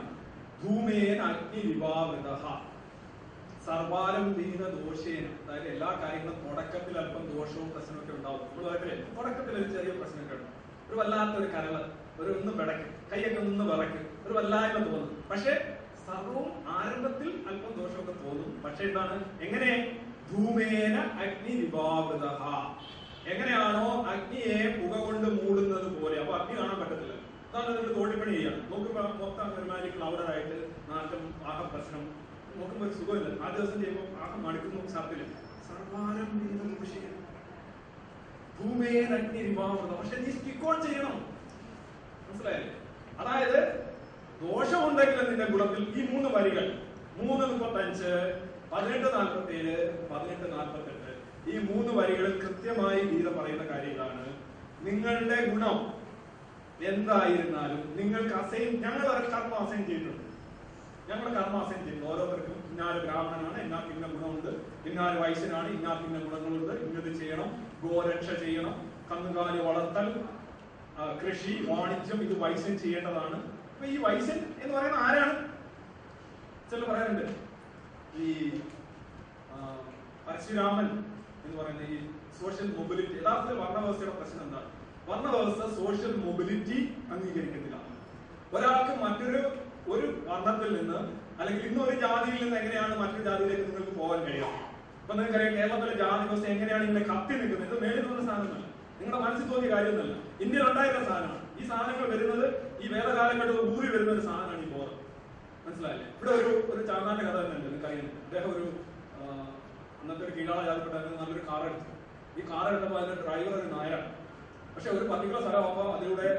ധൂമേന അഗ്നി വിവാഹൃത സർവാരംഭീന ദോഷേന. അതായത് എല്ലാ കാര്യങ്ങളും തുടക്കത്തിൽ അല്പം ദോഷവും പ്രശ്നമൊക്കെ ഉണ്ടാവും. പറയത്തില്ലേ? തുടക്കത്തിൽ ഒരു ചെറിയ പ്രശ്നമൊക്കെ ഉണ്ടാവും. ഒരു വല്ലാത്ത ഒരു കരൾ ഒരു ഒന്ന് വിടക്ക് കൈയൊക്കെ ഒന്ന് വിറക്ക് ഒരു വല്ലായ്മ തോന്നും. പക്ഷെ സർവവും ആരംഭത്തിൽ അല്പം ദോഷമൊക്കെ തോന്നും. പക്ഷെ എന്താണ്? എങ്ങനെ? ധൂമേന അഗ്നി വിഭാവൃത എങ്ങനെയാണോ അഗ്നിയെ പുക കൊണ്ട് മൂടുന്നത് പോലെ. അപ്പൊ അഗ്നി കാണാൻ പറ്റത്തില്ല. അതാണ് നിങ്ങൾ തോട്ടിപ്പണി ചെയ്യാം നോക്കുമ്പോ മൊത്തം ഒരുമാതിരി ക്ലൗഡഡ് ആയിട്ട് നാട്ടം ആഹ പ്രശ്നം. നോക്കുമ്പോ ഒരു സുഖമില്ല. ആ ദിവസം ചെയ്യുമ്പോൾ ആഹം മടുക്കുന്നു ഷർട്ടിൽ സർവാരം ഭൂമിയെ അഗ്നി വിഭാവൃത. പക്ഷെ നീ സ്റ്റിക്കോൺ ചെയ്യണം. മനസ്സിലായില്ലേ? അതായത് ദോഷമുണ്ടെങ്കിലും നിന്റെ ഗുണത്തിൽ ഈ മൂന്ന് വരികൾ. മൂന്ന് മുപ്പത്തഞ്ച് പതിനെട്ട് നാൽപ്പത്തി ഏഴ് പതിനെട്ട് നാൽപ്പത്തി എട്ട് ഈ മൂന്ന് വരികളിൽ കൃത്യമായി ഗീത പറയുന്ന കാര്യങ്ങളാണ്. നിങ്ങളുടെ ഗുണം എന്തായിരുന്നാലും നിങ്ങൾക്ക് അസൈൻ ഞങ്ങൾ കർമ്മ അസൈൻ ചെയ്തിട്ടുണ്ട്. ഞങ്ങൾ കർമ്മ അസൈൻ ചെയ്തു ഓരോരുത്തർക്കും ഇന്നാൽ ബ്രാഹ്മണനാണ് ഇന്നാർക്ക് ഇന്ന ഗുണമുണ്ട്. ഇന്നാൽ വയസ്സിനാണ് ഇന്നാർക്ക് ഇന്ന ഗുണങ്ങളുണ്ട്. ഇന്നത് ചെയ്യണം ഗോരക്ഷ ചെയ്യണം കന്നുകാലി വളർത്തൽ കൃഷി വാണിജ്യം ഇത് വൈശ്യൻ ചെയ്യേണ്ടതാണ്. അപ്പൊ ഈ വൈശ്യൻ എന്ന് പറയുന്ന ആരാണ്? ചില പറയാറുണ്ട്. ഈ പരശുരാമൻ എന്ന് പറയുന്ന ഈ സോഷ്യൽ മൊബിലിറ്റി യഥാർത്ഥത്തിൽ വർണവ്യവസ്ഥയുടെ പ്രശ്നം എന്താണ്? വർണവ്യവസ്ഥ സോഷ്യൽ മൊബിലിറ്റി അംഗീകരിക്കുന്നില്ല ഒരാൾക്ക് മറ്റൊരു ഒരു വർണത്തിൽ നിന്ന് അല്ലെങ്കിൽ ഇന്ന് ഒരു ജാതിയിൽ നിന്ന് എങ്ങനെയാണ് മറ്റൊരു ജാതിയിലേക്ക് നിങ്ങൾക്ക് പോകാൻ കഴിയുക? ഇപ്പൊ നിങ്ങൾക്കറിയാം കേരളത്തിലെ ജാതി വ്യവസ്ഥ എങ്ങനെയാണ് ഇങ്ങനെ കത്തി നിൽക്കുന്നത്? ഇത് മേളിൽ സാധനമല്ല. നിങ്ങളുടെ മനസ്സിൽ തോന്നിയ കാര്യമൊന്നുമല്ല. ഇന്ത്യയിൽ ഉണ്ടായിരുന്ന സാധനമാണ്. ഈ സാധനങ്ങൾ വരുന്നത് ഈ വേദകാലഘട്ടത്തിൽ ഊറി വരുന്ന ഒരു സാധനമാണ് ഈ ബോധം മനസ്സിലായില്ലേ? ഇവിടെ ഒരു ഒരു ചാന്നാന്റെ കഥ തന്നെ നിങ്ങൾക്കറിയാം അദ്ദേഹം ഒരു അന്നത്തെ ഒരു കീഴാള ജാതിപ്പെട്ട നല്ലൊരു കാർ എടുത്തു. ഈ കാർ എടുത്തപ്പോൾ അതിന്റെ ഡ്രൈവർ ഒരു നായരാണ്. പക്ഷെ ഒരു പർട്ടിക്കുലർ സ്ഥലമാകുമ്പോൾ അതിലൂടെ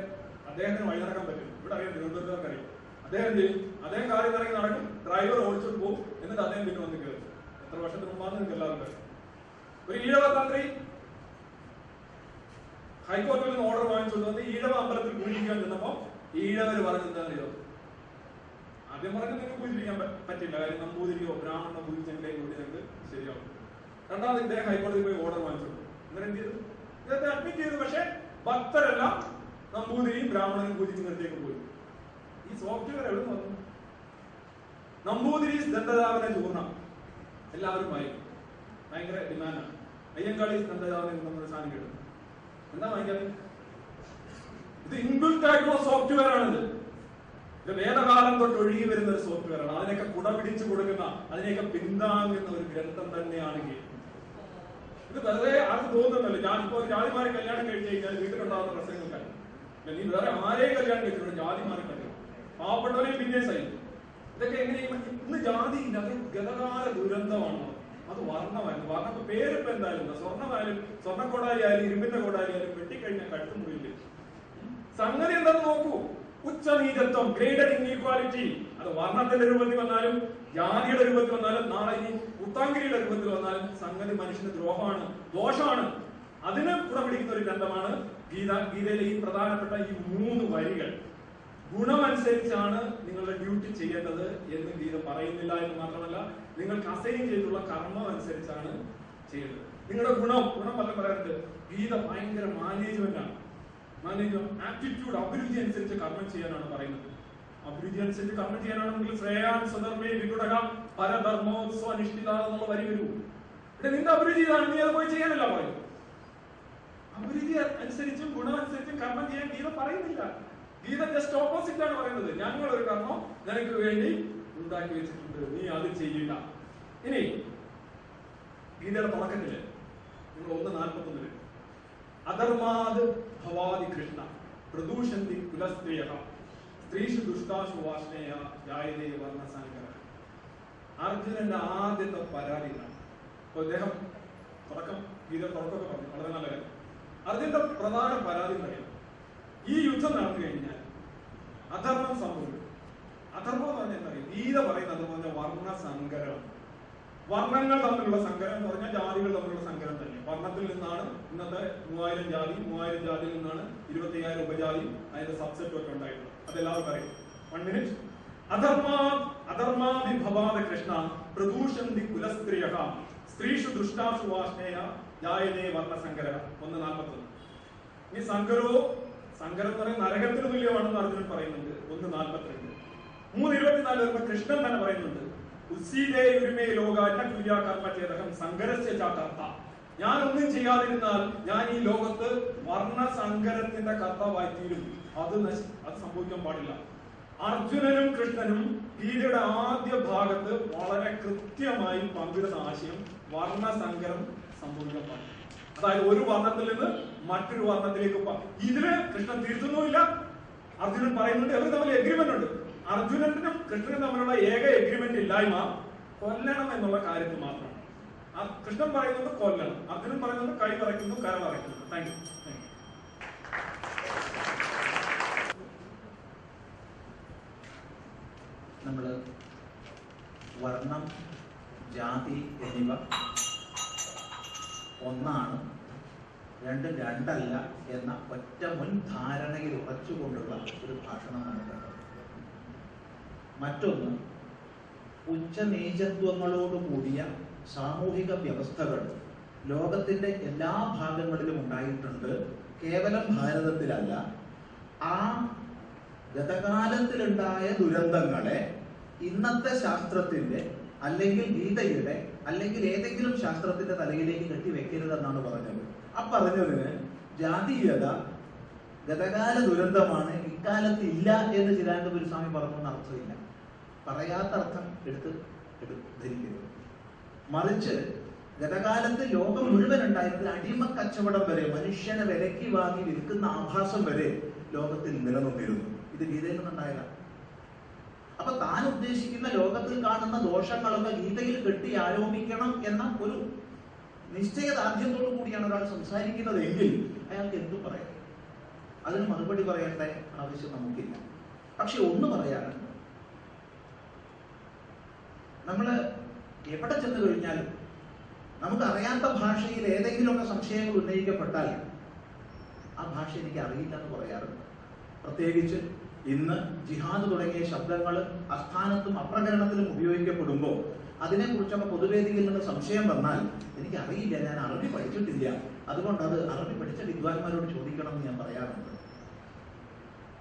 അദ്ദേഹത്തിന് വഴി പറ്റും. ഇവിടെ അറിയാം തിരുവനന്തപുരത്തേക്ക് അറിയാം അദ്ദേഹം ചെയ്യും? അദ്ദേഹം കാറിൽ ഇറങ്ങി നടക്കും. ഡ്രൈവർ ഓടിച്ചോണ്ട് പോകും എന്നിട്ട് അദ്ദേഹം പിന്നെ വന്ന് കയറും. എത്ര വർഷത്തിന് മുമ്പാണ് നിങ്ങൾക്ക് എല്ലാവർക്കും ഒരു ഈഴവ തന്ത്രി ഹൈക്കോടതിയിൽ നിന്ന് ഓർഡർ വാങ്ങിച്ചുകൊണ്ട് വന്ന് ഈഴവ അമ്പലത്തിൽ പൂജിക്കാൻ ചെന്നപ്പോ ഈഴവർ പറഞ്ഞു അറിയോ? ആദ്യം പറഞ്ഞു നിങ്ങൾക്ക് പൂജിപ്പിക്കാൻ പറ്റില്ല. കാര്യം നമ്പൂതിരിയോ ബ്രാഹ്മണോ പൂജിച്ചെങ്കിലേ കൂടി നിങ്ങൾക്ക് ശരിയാവും. രണ്ടാമത് ഇദ്ദേഹം ഹൈക്കോടതി പോയി ഓർഡർ വാങ്ങിച്ചിട്ടുണ്ട് എന്നിട്ട് എന്ത് ചെയ്തു? ഇദ്ദേഹത്തെ അഡ്മിറ്റ് ചെയ്തു. പക്ഷെ ഭക്തരെല്ലാം നമ്പൂതിരിയും ബ്രാഹ്മണനും പൂജിക്കുന്നിടത്തേക്ക് പോയി. ഈ സോഫ്റ്റ്വെയർ എവിടെ നിന്ന് വന്നു? നമ്പൂതിരി ദന്തദാവന ചൂർണം. എല്ലാവരും വായിക്കും. ഭയങ്കര ഡിമാൻഡാണ് അയ്യങ്കാളി ദന്തദാവന നമ്മൾ സാധനം കിട്ടും. എന്താ വാങ്ങിക്കാതെ ഇത് ഇൻബിൽറ്റ് ആയിട്ടുള്ള സോഫ്റ്റ്വെയർ ആണിത്. ഇത് വേദകാലം തൊട്ട് ഒഴുകി വരുന്ന ഒരു സോഫ്റ്റ്വെയർ ആണ്. അതിനൊക്കെ കുട പിടിച്ചു കൊടുക്കുന്ന അതിനെയൊക്കെ പിന്താങ്ങുന്ന ഒരു ഗ്രന്ഥം തന്നെയാണ് ഗീത ഇത് വെറുതെ ആർക്ക് തോന്നുന്നുണ്ടല്ലോ ഞാനിപ്പോ ഒരു ജാതിമാരെ കല്യാണം കഴിച്ചു കഴിഞ്ഞാൽ വീട്ടിലുണ്ടാകുന്ന പ്രശ്നങ്ങൾക്കല്ല. നീ വേറെ ആരെയും കല്യാണം കഴിച്ചിട്ടുണ്ട് ജാതിമാരെ കല്യാണം. പാവപ്പെട്ടവരെയും പിന്നെ സഹിക്കും. ഇതൊക്കെ എങ്ങനെയും ഇന്ന് ജാതി ഇല്ല അത് ഗതകാല ദുരന്തമാണ്. അത് വർണമായിരുന്നു. വർണം പേരിപ്പോ എന്തായാലും സ്വർണമായാലും സ്വർണ കൊടാരി ആയാലും ഇരുമ്പിന്റെ കോടാലി ആയാലും വെട്ടിക്കഴിഞ്ഞാൽ കഴുത്തു മുറിയില്ലേ? സംഗതി എന്താണെന്ന് നോക്കൂ. ഉച്ചനീചത്വം ഗ്രേഡർ ഇൻഈക്വാലിറ്റി അത് വർണത്തിന്റെ രൂപത്തിൽ വന്നാലും ജാതിയുടെ രൂപത്തിൽ വന്നാലും നാളെ ഇനി ഉത്താങ്കിരിയുടെ രൂപത്തിൽ വന്നാലും സംഗതി മനുഷ്യന് ദ്രോഹമാണ് ദോഷമാണ്. അതിനെ പുറപിടിക്കുന്ന ഒരു ഗ്രന്ഥമാണ് ഗീത. ഗീതയിലെ ഈ പ്രധാനപ്പെട്ട ഈ മൂന്ന് വരികൾ. ഗുണമനുസരിച്ചാണ് നിങ്ങളുടെ ഡ്യൂട്ടി ചെയ്യേണ്ടത് എന്ന് ഗീത പറയുന്നില്ല എന്ന് മാത്രമല്ല നിങ്ങൾക്ക് അസൈൻ ചെയ്തിട്ടുള്ള കർമ്മം അനുസരിച്ചാണ് ചെയ്യേണ്ടത്. നിങ്ങളുടെ ഗുണം ഗുണം പല പറയുന്നത് ഗീത ഭയങ്കര മാനേജ്മെന്റ് ആണ്. മാനേജ്മെന്റ് ആറ്റിറ്റ്യൂഡ് അഭിരുചി അനുസരിച്ച് കർമ്മം ചെയ്യാനാണ് പറയുന്നത്. അഭിരുചി അനുസരിച്ച് കർമ്മം ചെയ്യാനാണെങ്കിൽ ശ്രേയാൻ വികുടക പരധർമ്മോത്സവ നിഷ്ഠിത എന്നുള്ള വരി വരൂ. ഇവിടെ നിന്റെ അഭിരുചി ഇതാണ് നീ അത് പോയി ചെയ്യാനല്ല പോയി അഭിരുചി അനുസരിച്ചും ഗുണം അനുസരിച്ചും കർമ്മം ചെയ്യാൻ ഗീത പറയുന്നില്ല. ഗീത ജസ്റ്റ് ഓപ്പോസിറ്റ് ആണ് പറയുന്നത്. ഞങ്ങൾ ഒരു കർമ്മം നിനക്ക് വേണ്ടി ഉണ്ടാക്കി വെച്ചിട്ടുണ്ട്. നീ അത് ചെയ്യില്ല. ഇനി ഗീതയുടെ തുടക്കത്തിൽ നിങ്ങൾ ഒന്ന് നാൽപ്പത്തൊന്നിൽ അധർമാത് ഭവാദി കൃഷ്ണ പ്രദൂഷന്തി കുലസ്ത്രീയ സ്ത്രീഷു ദുഷ്ടാശു വാഷ്ണേയ ജായതേ വർണസങ്കര അർജുനന്റെ ആദ്യത്തെ പരാതി ഇതാണ്. അപ്പൊ അദ്ദേഹം തുടക്കം ഗീത തുടക്കമൊക്കെ പറഞ്ഞു. വളരെ നല്ല കാര്യം. അർജുനന്റെ പ്രധാന പരാതി പറയാം ഈ യുദ്ധം നടന്നു കഴിഞ്ഞാൽ അധർമ്മം സംഭവിക്കും. അധർമ്മം എന്ന് പറഞ്ഞാൽ എന്താ പറയുക? ഗീത പറയുന്നത് എന്ന് പറഞ്ഞാൽ വർണ സങ്കരം വർണങ്ങൾ തമ്മിലുള്ള സങ്കരം എന്ന് പറഞ്ഞാൽ ജാതികൾ തമ്മിലുള്ള സങ്കരം തന്നെ. വർണത്തിൽ നിന്നാണ് ഇന്നത്തെ മൂവായിരം ജാതി മൂവായിരം ജാതിയിൽ നിന്നാണ് ഇരുപത്തി അയ്യായിരം ഉപജാതി അതിന്റെ സബ്സെറ്റും ഒക്കെ ഉണ്ടായിട്ടുള്ളത്. അതെല്ലാവർക്കും അറിയാം വൺ മിനിറ്റ് അധർമാ അധർമാവിഭവാദ കൃഷ്ണ പ്രദൂഷന്തി കുലസ്ത്രീയ സ്ത്രീഷു ദുഷ്ടാഷു വാഷ്ണേയ ജായനേ വർണസങ്കര ഒന്ന് നാൽപ്പത്തൊന്ന്. ഇനി സങ്കരോ സങ്കരം എന്ന് പറയുന്നത് നരകത്തിന് തുല്യമാണെന്ന് അർജുനൻ പറയുന്നുണ്ട്. ഒന്ന് നാൽപ്പത്തിരണ്ട്. മൂന്ന് ഇരുപത്തിനാല് വരുമ്പോൾ കൃഷ്ണൻ തന്നെ പറയുന്നുണ്ട്. ഉരുമേ ലോക അന്നക്രിയാ കർമ്മചേതകം സങ്കരസ്യ ച ഞാൻ ഒന്നും ചെയ്യാതിരുന്നാൽ ഞാൻ ഈ ലോകത്ത് വർണസങ്കരത്തിന്റെ കർത്താവായി തീരും അത് അത് സംഭവിക്കാൻ പാടില്ല. അർജുനനും കൃഷ്ണനും ഗീതയുടെ ആദ്യ ഭാഗത്ത് വളരെ കൃത്യമായി പങ്കിടുന്ന ആശയം വർണസങ്കരം സംഭവിക്കാൻ പാടില്ല. അതായത് ഒരു വർണത്തിൽ നിന്ന് മറ്റൊരു വർണത്തിലേക്ക് ഇതിന് കൃഷ്ണൻ തിരുത്തുന്നുമില്ല അർജുനൻ പറയുന്നുണ്ട് അവർ തമ്മിൽ എഗ്രിമെന്റ് ഉണ്ട്? അർജുനനും കൃഷ്ണനും തമ്മിലുള്ള ഏക എഗ്രിമെന്റ് ഇല്ലായ്മ കൊല്ലണം എന്നുള്ള കാര്യത്തിൽ മാത്രമാണ്. കൃഷ്ണൻ പറയുന്നത് കൊല്ലണം. അർജുനൻ പറയുന്നത് കൈ പറയ്ക്കുന്നു കര പറയ്ക്കുന്നു താങ്ക് യു നമ്മൾ വർണം ജാതി എന്നിവ ഒന്നാണ് രണ്ടും രണ്ടല്ല എന്ന ഒറ്റ മുൻ ധാരണയിൽ ഉറച്ചുകൊണ്ടുള്ള ഒരു ഭാഷണമാണ് കേട്ടത് മറ്റൊന്ന് ഉച്ചനീചത്വങ്ങളോട് കൂടിയ സാമൂഹിക വ്യവസ്ഥകൾ ലോകത്തിന്റെ എല്ലാ ഭാഗങ്ങളിലും ഉണ്ടായിട്ടുണ്ട്. കേവലം ഭാരതത്തിലല്ല ആ ഗതകാലത്തിലുണ്ടായ ദുരന്തങ്ങളെ ഇന്നത്തെ ശാസ്ത്രത്തിന്റെ അല്ലെങ്കിൽ ഗീതയുടെ അല്ലെങ്കിൽ ഏതെങ്കിലും ശാസ്ത്രത്തിന്റെ തലയിലേക്ക് കെട്ടിവെക്കരുതെന്നാണ് പറഞ്ഞത്. ആ പറഞ്ഞതിന് ജാതീയത ഗതകാല ദുരന്തമാണ് ഇക്കാലത്ത് ഇല്ല എന്ന് ചിദാനന്ദപുരസ്വാമി പറഞ്ഞു പറഞ്ഞെന്ന് അർത്ഥമില്ല. പറയാത്ത അർത്ഥം എടുത്ത് ധരിക്കുന്നു. മറിച്ച് ഗതകാലത്ത് ലോകം മുഴുവൻ ഉണ്ടായിരുന്ന അടിമ കച്ചവടം വരെ മനുഷ്യനെ വിലക്കി വാങ്ങി വിൽക്കുന്ന ആഭാസം വരെ ലോകത്തിൽ നിലനിന്നിരുന്നു. ഇത് ഗീതയിൽ നിന്നുണ്ടായതാണ് അപ്പൊ താൻ ഉദ്ദേശിക്കുന്ന ലോകത്തിൽ കാണുന്ന ദോഷങ്ങളൊക്കെ ഗീതയിൽ കെട്ടി ആരോപിക്കണം എന്ന ഒരു നിശ്ചയദാർഢ്യത്തോടു കൂടിയാണ് ഒരാൾ സംസാരിക്കുന്നത് എങ്കിൽ അയാൾക്ക് എന്തു പറയാം? അതിന് മറുപടി പറയേണ്ട ആവശ്യം നമുക്കില്ല. പക്ഷെ ഒന്ന് പറയാനുണ്ട്. നമ്മൾ എവിടെ ചെന്ന് കഴിഞ്ഞാലും നമുക്ക് അറിയാത്ത ഭാഷയിൽ ഏതെങ്കിലുമൊക്കെ സംശയങ്ങൾ ഉന്നയിക്കപ്പെട്ടാൽ ആ ഭാഷ എനിക്ക് അറിയില്ല എന്ന് പറയാറുണ്ട്. പ്രത്യേകിച്ച് ഇന്ന് ജിഹാദ് തുടങ്ങിയ ശബ്ദങ്ങൾ അസ്ഥാനത്തും അപ്രകരണത്തിലും ഉപയോഗിക്കപ്പെടുമ്പോൾ അതിനെക്കുറിച്ചൊക്കെ പൊതുവേദിയിൽ നിന്ന് സംശയം വന്നാൽ എനിക്ക് അറിയില്ല ഞാൻ അറബി പഠിച്ചിട്ടില്ല. അതുകൊണ്ട് അത് അറബി പഠിച്ച വിദ്വാൻമാരോട് ചോദിക്കണം എന്ന് ഞാൻ പറയാറുണ്ട്.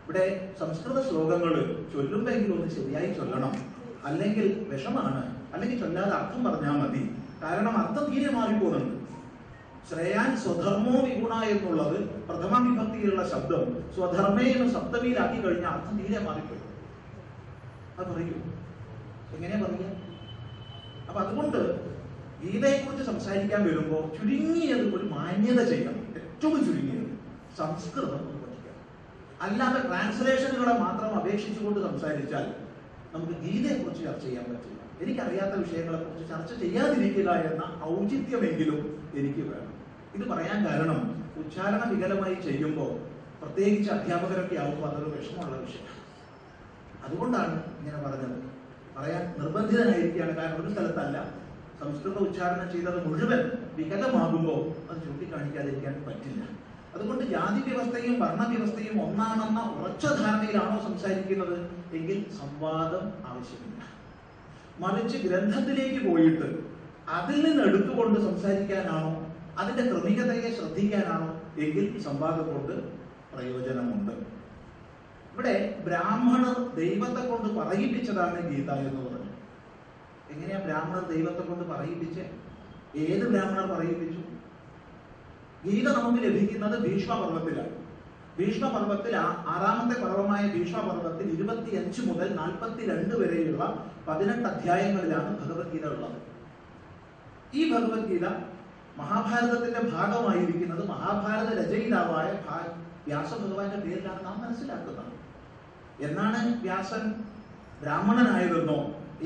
ഇവിടെ സംസ്കൃത ശ്ലോകങ്ങൾ ചൊല്ലുമ്പോഴെങ്കിലും ഒന്ന് ശരിയായി ചൊല്ലണം. അല്ലെങ്കിൽ വിഷമാണ്. അല്ലെങ്കിൽ ചൊല്ലാതെ അർത്ഥം പറഞ്ഞാൽ മതി. കാരണം അർത്ഥം തീരെ മാറിപ്പോകുന്നുണ്ട്. ശ്രേയാൻ സ്വധർമ്മോ വിഗുണ എന്നുള്ളത് പ്രഥമ വിഭക്തിയിലുള്ള ശബ്ദം. സ്വധർമ്മേ എന്ന് സപ്തമിയിലാക്കി കഴിഞ്ഞാൽ അർത്ഥം തീരെ മാറിപ്പോയി അത് പറയൂ. എങ്ങനെയാ പറയുക? അപ്പൊ അതുകൊണ്ട് ഗീതയെക്കുറിച്ച് സംസാരിക്കാൻ വരുമ്പോൾ ചുരുങ്ങിയത് ഒരു മാന്യത ചെയ്യണം. ഏറ്റവും ചുരുങ്ങിയത് സംസ്കൃതം പഠിക്കണം അല്ലാതെ ട്രാൻസ്ലേഷനുകളെ മാത്രം അപേക്ഷിച്ചുകൊണ്ട് സംസാരിച്ചാൽ നമുക്ക് ഗീതയെക്കുറിച്ച് ചർച്ച ചെയ്യാൻ പറ്റില്ല. എനിക്കറിയാത്ത വിഷയങ്ങളെ കുറിച്ച് ചർച്ച ചെയ്യാതിരിക്കുക എന്ന ഔചിത്യമെങ്കിലും എനിക്ക് വേണം. ഇത് പറയാൻ കാരണം ഉച്ചാരണ വികലമായി ചെയ്യുമ്പോൾ പ്രത്യേകിച്ച് അധ്യാപകരൊക്കെ ആവുമ്പോൾ അതൊരു വിഷമമുള്ള വിഷയം അതുകൊണ്ടാണ് ഇങ്ങനെ പറഞ്ഞത്. പറയാൻ നിർബന്ധിതനായിരിക്കുകയാണ്. കാരണം ഒരു സ്ഥലത്തല്ല. സംസ്കൃത ഉച്ചാരണം ചെയ്തത് മുഴുവൻ വികലമാകുമ്പോൾ അത് ചൂണ്ടിക്കാണിക്കാതിരിക്കാൻ പറ്റില്ല. അതുകൊണ്ട് ജാതി വ്യവസ്ഥയും വർണവ്യവസ്ഥയും ഒന്നാണെന്ന ഉറച്ച ധാരണയിലാണോ സംസാരിക്കുന്നത്? എങ്കിൽ സംവാദം ആവശ്യമില്ല. മറിച്ച് ഗ്രന്ഥത്തിലേക്ക് പോയിട്ട് അതിൽ നിന്ന് എടുത്തുകൊണ്ട് സംസാരിക്കാനാണോ അതിന്റെ ക്രമികതയെ ശ്രദ്ധിക്കാനാണോ എങ്കിൽ സംവാദം കൊണ്ട് പ്രയോജനമുണ്ട്. ഇവിടെ ബ്രാഹ്മണർ ദൈവത്തെ കൊണ്ട് പറയിപ്പിച്ചതാണ് ഗീത എന്ന് പറഞ്ഞു എങ്ങനെയാ ബ്രാഹ്മണർ ദൈവത്തെ കൊണ്ട് പറയിപ്പിച്ച്? ഏത് ബ്രാഹ്മണർ പറയിപ്പിച്ചു? ഗീത നമുക്ക് ലഭിക്കുന്നത് ഭീഷ്മപർവത്തിലാണ് ഭീഷ്മപർവത്തിൽ ആറാമത്തെ പർവമായ ഭീഷ്മപർവത്തിൽ ഇരുപത്തിയഞ്ച് മുതൽ നാൽപ്പത്തിരണ്ട് വരെയുള്ള പതിനെട്ട് അധ്യായങ്ങളിലാണ് ഭഗവത്ഗീത ഉള്ളത്. ഈ ഭഗവത്ഗീത മഹാഭാരതത്തിന്റെ ഭാഗമായിരിക്കുന്നത് മഹാഭാരത രചയിതാവായ വ്യാസഭഗവാന്റെ പേരിലാണ് നാം മനസ്സിലാക്കുന്നത്. എന്നാണ് വ്യാസൻ ബ്രാഹ്മണനായതെന്നോ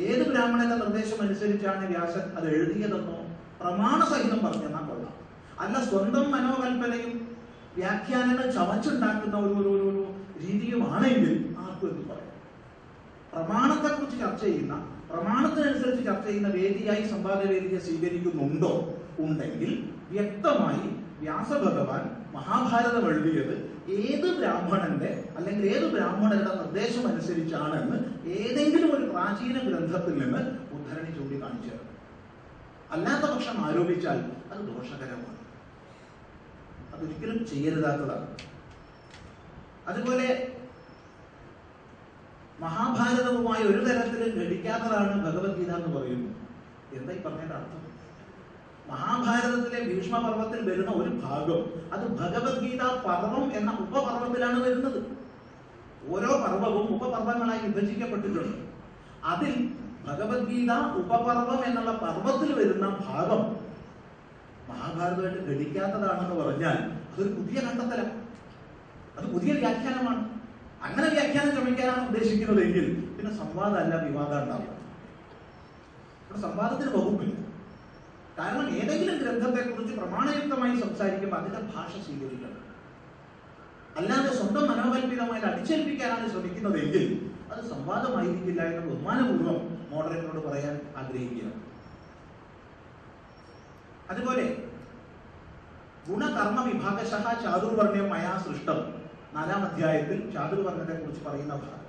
ഏത് ബ്രാഹ്മണന്റെ നിർദ്ദേശം അനുസരിച്ചാണ് വ്യാസൻ അത് എഴുതിയതെന്നോ പ്രമാണസഹിതം പറഞ്ഞ അല്ല സ്വന്തം മനോകൽപ്പനയും വ്യാഖ്യാനങ്ങൾ ചവച്ചുണ്ടാക്കുന്ന ഒരു ഒരു ഒരു- രീതിയുമാണെങ്കിൽ ആർക്കും എന്ന് പറയാം? പ്രമാണത്തെക്കുറിച്ച് ചർച്ച ചെയ്യുന്ന പ്രമാണത്തിനനുസരിച്ച് ചർച്ച ചെയ്യുന്ന വേദിയായി സംവാദവേദിയെ സ്വീകരിക്കുന്നുണ്ടോ ഉണ്ടെങ്കിൽ വ്യക്തമായി വ്യാസഭഗവാൻ മഹാഭാരതം എഴുതിയത് ഏത് ബ്രാഹ്മണന്റെ അല്ലെങ്കിൽ ഏത് ബ്രാഹ്മണരുടെ നിർദ്ദേശം അനുസരിച്ചാണെന്ന് ഏതെങ്കിലും ഒരു പ്രാചീന ഗ്രന്ഥത്തിൽ നിന്ന് ഉദ്ധരണി ചൂണ്ടിക്കാണിച്ചത്. അല്ലാത്ത പക്ഷം ആരോപിച്ചാൽ അത് ദോഷകരമാണ്. അതൊരിക്കലും ചെയ്യരുതാത്തതാണ്. അതുപോലെ മഹാഭാരതവുമായി ഒരു തരത്തിലും ഘടിക്കാത്തതാണ് ഭഗവത്ഗീത എന്ന് പറയുന്നു. എന്താ ഈ പറഞ്ഞതിന്റെ അർത്ഥം? മഹാഭാരതത്തിലെ ഭീഷ്മപർവത്തിൽ വരുന്ന ഒരു ഭാഗം അത് ഭഗവത്ഗീത പർവം എന്ന ഉപപർവത്തിലാണ് വരുന്നത്. ഓരോ പർവവും ഉപപർവങ്ങളായി വിഭജിക്കപ്പെട്ടിട്ടുണ്ട്. അതിൽ ഭഗവത്ഗീത ഉപപർവം എന്നുള്ള പർവത്തിൽ വരുന്ന ഭാഗം മഹാഭാരതമായിട്ട് ഗണിക്കാത്തതാണെന്ന് പറഞ്ഞാൽ അതൊരു പുതിയ കണ്ടെത്തലാണ് അത് പുതിയ വ്യാഖ്യാനമാണ്. അങ്ങനെ വ്യാഖ്യാനം ശ്രമിക്കാനാണ് ഉദ്ദേശിക്കുന്നതെങ്കിൽ പിന്നെ സംവാദമല്ല വിവാദം ഉണ്ടാവുക. ഇവിടെ സംവാദത്തിന് വകുപ്പില്ല. കാരണം ഏതെങ്കിലും ഗ്രന്ഥത്തെക്കുറിച്ച് പ്രമാണയുക്തമായി സംസാരിക്കുമ്പോൾ അതിന്റെ ഭാഷ സ്വീകരിക്കണം. അല്ലാതെ സ്വന്തം മനോകൽപിതമായി അടിച്ചേൽപ്പിക്കാനാണ് ശ്രമിക്കുന്നതെങ്കിൽ അത് സംവാദമായിരിക്കില്ല എന്ന് ബഹുമാനപൂർവം മോഡറേറ്ററോട് പറയാൻ ആഗ്രഹിക്കുകയാണ്. അതുപോലെ ഗുണകർമ്മ വിഭാഗശഃ ചാതുർവർണയം മയാ സൃഷ്ടം. നാലാം അധ്യായത്തിൽ ചാതുർവർണത്തെ കുറിച്ച് പറയുന്ന ഭാഗം.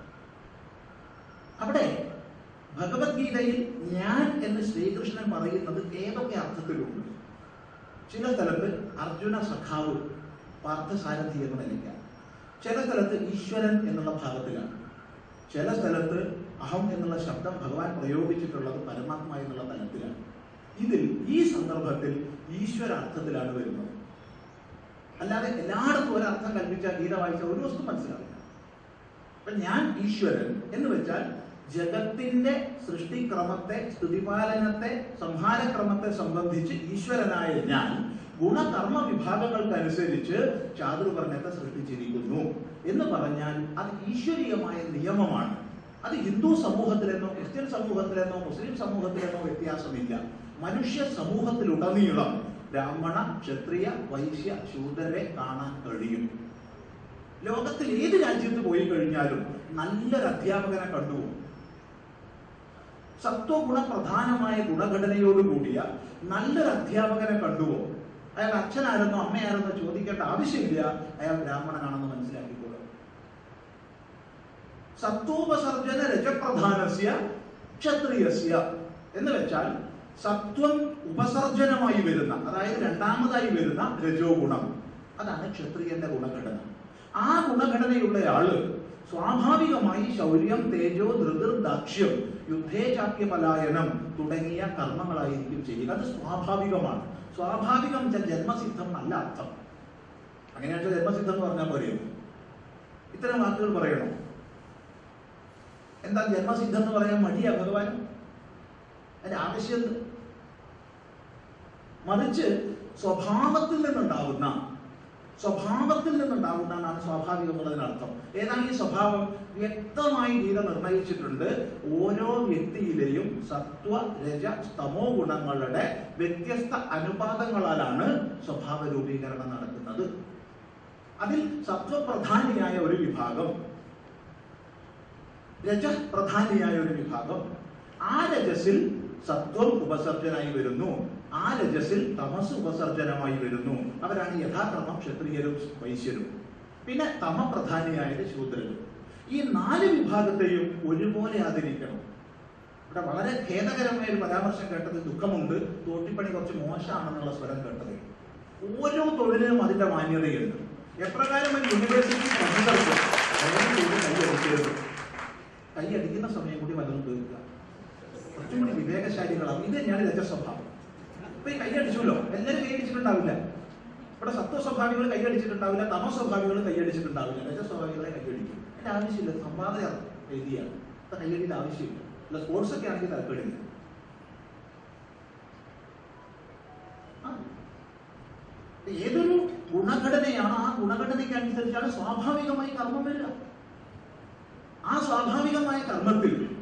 അവിടെ ഭഗവത്ഗീതയിൽ ഞാൻ എന്ന് ശ്രീകൃഷ്ണൻ പറയുന്നത് ഏതൊക്കെ അർത്ഥത്തിലുണ്ട്? ചില സ്ഥലത്ത് അർജുന സഖാവ് പാർത്ഥസാരഥി എന്ന് നിലയ്ക്കാം ചില സ്ഥലത്ത് ഈശ്വരൻ എന്നുള്ള ഭാഗത്തിലാണ്. ചില സ്ഥലത്ത് അഹം എന്നുള്ള ശബ്ദം ഭഗവാൻ പ്രയോഗിച്ചിട്ടുള്ളത് പരമാത്മ എന്നുള്ള തലത്തിലാണ്. ഇതിൽ ഈ സന്ദർഭത്തിൽ ഈശ്വര അർത്ഥത്തിലാണ് വരുന്നത്. അല്ലാതെ എല്ലായിടത്തും ഒരർത്ഥം കൽപ്പിച്ച ഗീത വായിച്ച ഒരു വസ്തു മനസ്സിലാവില്ല. അപ്പൊ ഞാൻ ഈശ്വരൻ എന്ന് വെച്ചാൽ ജഗത്തിന്റെ സൃഷ്ടിക്രമത്തെ സ്തുതിപാലനത്തെ സംഹാരക്രമത്തെ സംബന്ധിച്ച് ഈശ്വരനായ ഞാൻ ഗുണകർമ്മ വിഭാഗങ്ങൾക്കനുസരിച്ച് ചാതുർവർണത്തെ സൃഷ്ടിച്ചിരിക്കുന്നു എന്ന് പറഞ്ഞാൽ അത് ഈശ്വരീയമായ നിയമമാണ്. അത് ഹിന്ദു സമൂഹത്തിലെന്നോ ക്രിസ്ത്യൻ സമൂഹത്തിലെന്നോ മുസ്ലിം സമൂഹത്തിലെന്നോ വ്യത്യാസമില്ല. മനുഷ്യ സമൂഹത്തിലുടനീളം ബ്രാഹ്മണ ക്ഷത്രിയ വൈശ്യ ശൂദ്രരെ കാണാൻ കഴിയും. ലോകത്തിൽ ഏത് രാജ്യത്ത് പോയി കഴിഞ്ഞാലും നല്ലൊരു അധ്യാപകനെ കണ്ടുപോകും സത്വഗുണ പ്രധാനമായ ഗുണഘടനയോടുകൂടിയ നല്ലൊരു അധ്യാപകനെ കണ്ടുവോ അയാൾ അച്ഛനായിരുന്നോ അമ്മയായിരുന്നോ ചോദിക്കേണ്ട ആവശ്യമില്ല. അയാൾ ബ്രാഹ്മണനാണെന്ന് മനസ്സിലാക്കിക്കോളും. സത്വോപസർജന രജപ്രധാനസ്യ ക്ഷത്രിയസ്യ എന്ന് വെച്ചാൽ സത്വം ഉപസർജനമായി വരുന്ന അതായത് രണ്ടാമതായി വരുന്ന രജോ ഗുണം. അതാണ് ക്ഷത്രിയന്റെ ഗുണഘടന. ആ ഗുണഘടനയുള്ള ഗുണഘടനയുള്ളയാൾ സ്വാഭാവികമായി ശൗര്യം തേജോ ധൃതിർ ദാക്ഷ്യം യുദ്ധേചാക്യ പലായനം തുടങ്ങിയ കർമ്മങ്ങളായിരിക്കും ചെയ്യുക. അത് സ്വാഭാവികമാണ്. സ്വാഭാവികം ജന്മസിദ്ധം അല്ല അർത്ഥം. അങ്ങനെയാണ് ജന്മസിദ്ധം എന്ന് പറഞ്ഞാൽ പോരെയോ ഇത്തരം വാക്കുകൾ പറയണോ? എന്താ ജന്മസിദ്ധം എന്ന് പറയാൻ മടിയാ ഭഗവാൻ അതിന്റെ ആവശ്യം? മറിച്ച് സ്വഭാവത്തിൽ നിന്നുണ്ടാവുന്ന സ്വഭാവത്തിൽ നിന്നുണ്ടാവുന്ന എന്നാണ് സ്വാഭാവികം എന്നുള്ളതിനർത്ഥം ഏതാണ് ഈ സ്വഭാവം? വ്യക്തമായി ഗീത നിർണയിച്ചിട്ടുണ്ട്. ഓരോ വ്യക്തിയിലെയും സത്വ രജ സ്തമോ ഗുണങ്ങളുടെ വ്യത്യസ്ത അനുപാതങ്ങളാലാണ് സ്വഭാവ രൂപീകരണം നടക്കുന്നത്. അതിൽ സത്വപ്രധാനിയായ ഒരു വിഭാഗം രജ പ്രധാനിയായ ഒരു വിഭാഗം ആ രജസിൽ സത്വം ഉപസർജനായി വരുന്നു. ആ രജസിൽ തമസ് ഉപസർജനമായി വരുന്നു. അവരാണ് യഥാക്രമം ക്ഷത്രിയരും വൈശ്യരും. പിന്നെ തമപ്രധാനിയായത് ശൂദ്രരും. ഈ നാല് വിഭാഗത്തെയും ഒരുപോലെ ആദരിക്കണം. ഇവിടെ വളരെ ഖേദകരമായ ഒരു പരാമർശം കേട്ടത് ദുഃഖമുണ്ട്. തോട്ടിപ്പണി കുറച്ച് മോശമാണെന്നുള്ള സ്വരം കേട്ടത്. ഓരോ തൊഴിലിനും അതിന്റെ മാന്യതയുണ്ട്. എപ്രകാരം ഒരു യൂണിവേഴ്സിറ്റി ചെയ്ത് കൈയടിക്കരുത് കൈയടിക്കുന്ന സമയം കൂടി വല്ലതും തീർക്കുക. കുറച്ചും വിവേകശാലികളാണ്. ഇത് തന്നെയാണ് രജസ്വഭാവം ഇപ്പൊ ഈ കൈയടിച്ചല്ലോ എല്ലാവരും കൈയടിച്ചിട്ടുണ്ടാവില്ല. ഇവിടെ സത്വസ്വഭാവികൾ കൈയടിച്ചിട്ടുണ്ടാവില്ല തമസ്വഭാവികൾ കൈയടിച്ചിട്ടുണ്ടാവില്ല. രജസ്വഭാവികളെ കൈയടിക്കും. അതിന്റെ ആവശ്യമില്ല. സംവാദ രീതിയാണ്. അപ്പൊ കൈയടിയുടെ ആവശ്യമില്ല. അല്ല സ്പോർട്സ് ഒക്കെ ആണെങ്കിൽ ആ. ഏതൊരു ഗുണഘടനയാണ് ആ ഗുണഘടനയ്ക്ക് അനുസരിച്ചാണ് സ്വാഭാവികമായി കർമ്മം വരിക. ആ സ്വാഭാവികമായ കർമ്മത്തിൽ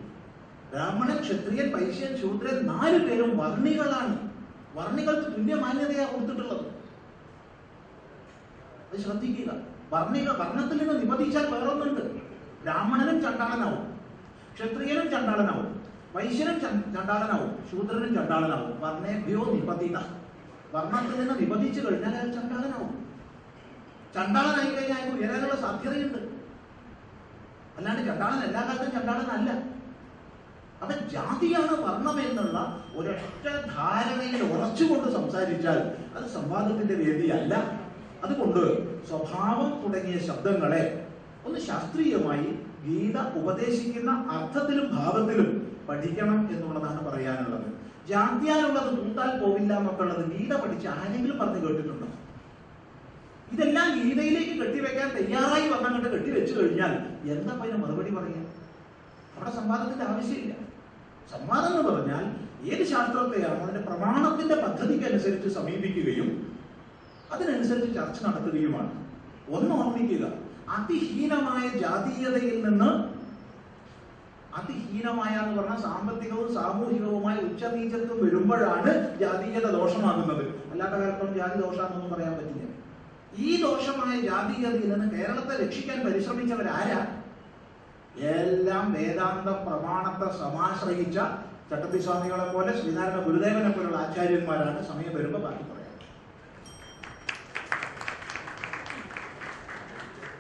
ബ്രാഹ്മണൻ ക്ഷത്രിയൻ വൈശ്യൻ ശൂദ്രൻ നാല് പേരും വർണികളാണ്. വർണികൾക്ക് തുല്യ മാന്യതയാണ് കൊടുത്തിട്ടുള്ളത്. അത് ശ്രദ്ധിക്കുക. വർണിക വർണത്തിൽ നിന്ന് നിബന്ധിച്ചാൽ വേറൊന്നുണ്ട്. ബ്രാഹ്മണനും ചണ്ടാളനാവും ക്ഷത്രിയനും ചണ്ടാളനാവും വൈശ്യനും ചണ്ടാളനാവും ശൂദ്രനും ചണ്ടാളനാവും വർണേഭ്യോ നിബന്ധിത. വർണത്തിൽ നിന്ന് നിബന്ധിച്ചു കഴിഞ്ഞാൽ അയാൾ ചണ്ടാളനാവും ചണ്ടാളനായി കഴിഞ്ഞാൽ അയാൾക്ക് ഉയരാനുള്ള സാധ്യതയുണ്ട്. അല്ലാണ്ട് ചണ്ടാളൻ എല്ലാ കാലത്തും ചണ്ടാളനല്ല അപ്പൊ ജാതിയാണ് വർണം എന്നുള്ള ഒരൊറ്റ ധാരണയിൽ ഉറച്ചുകൊണ്ട് സംസാരിച്ചാൽ അത് സംവാദത്തിന്റെ വേദിയല്ല. അതുകൊണ്ട് സ്വഭാവം തുടങ്ങിയ ശബ്ദങ്ങളെ ഒന്ന് ശാസ്ത്രീയമായി ഗീത ഉപദേശിക്കുന്ന അർത്ഥത്തിലും ഭാവത്തിലും പഠിക്കണം എന്നുള്ളതാണ് പറയാനുള്ളത്. ജാത്യാനുള്ളത് കൂട്ടാൽ പോവില്ല എന്നൊക്കെയുള്ളത് ഗീത പഠിച്ച് ആരെങ്കിലും പറഞ്ഞു കേട്ടിട്ടുണ്ടോ? ഇതെല്ലാം ഗീതയിലേക്ക് കെട്ടിവെക്കാൻ തയ്യാറായി വന്നങ്ങോട്ട് കെട്ടിവെച്ചു കഴിഞ്ഞാൽ എന്താ അതിന് മറുപടി പറയാ അവിടെ സംവാദത്തിന്റെ ആവശ്യമില്ല. സംവാദം എന്ന് പറഞ്ഞാൽ ഏത് ശാസ്ത്രത്തെയാണോ അതിന്റെ പ്രമാണത്തിന്റെ പദ്ധതിക്ക് അനുസരിച്ച് സമീപിക്കുകയും അതിനനുസരിച്ച് ചർച്ച നടത്തുകയുമാണ്. ഒന്ന് ഓർമ്മിക്കുക അതിഹീനമായ ജാതീയതയിൽ നിന്ന് അതിഹീനമായ എന്ന് പറഞ്ഞാൽ സാമ്പത്തികവും സാമൂഹികവുമായ ഉച്ചനീചത്വം വരുമ്പോഴാണ് ജാതീയത ദോഷമാകുന്നത്. അല്ലാത്ത കാലത്തോളം ജാതി ദോഷമാണെന്നൊന്നും പറയാൻ പറ്റില്ല. ഈ ദോഷമായ ജാതീയതയിൽ നിന്ന് കേരളത്തെ രക്ഷിക്കാൻ പരിശ്രമിച്ചവരാരാ? എല്ലാം വേദാന്ത പ്രമാണത്തെ സമാശ്രയിച്ച ചട്ടമ്പി സ്വാമികളെ പോലെ ശ്രീനാരായണ ഗുരുദേവനെ പോലുള്ള ആചാര്യന്മാരാണ് സമയം വരുമ്പോൾ ബാക്കി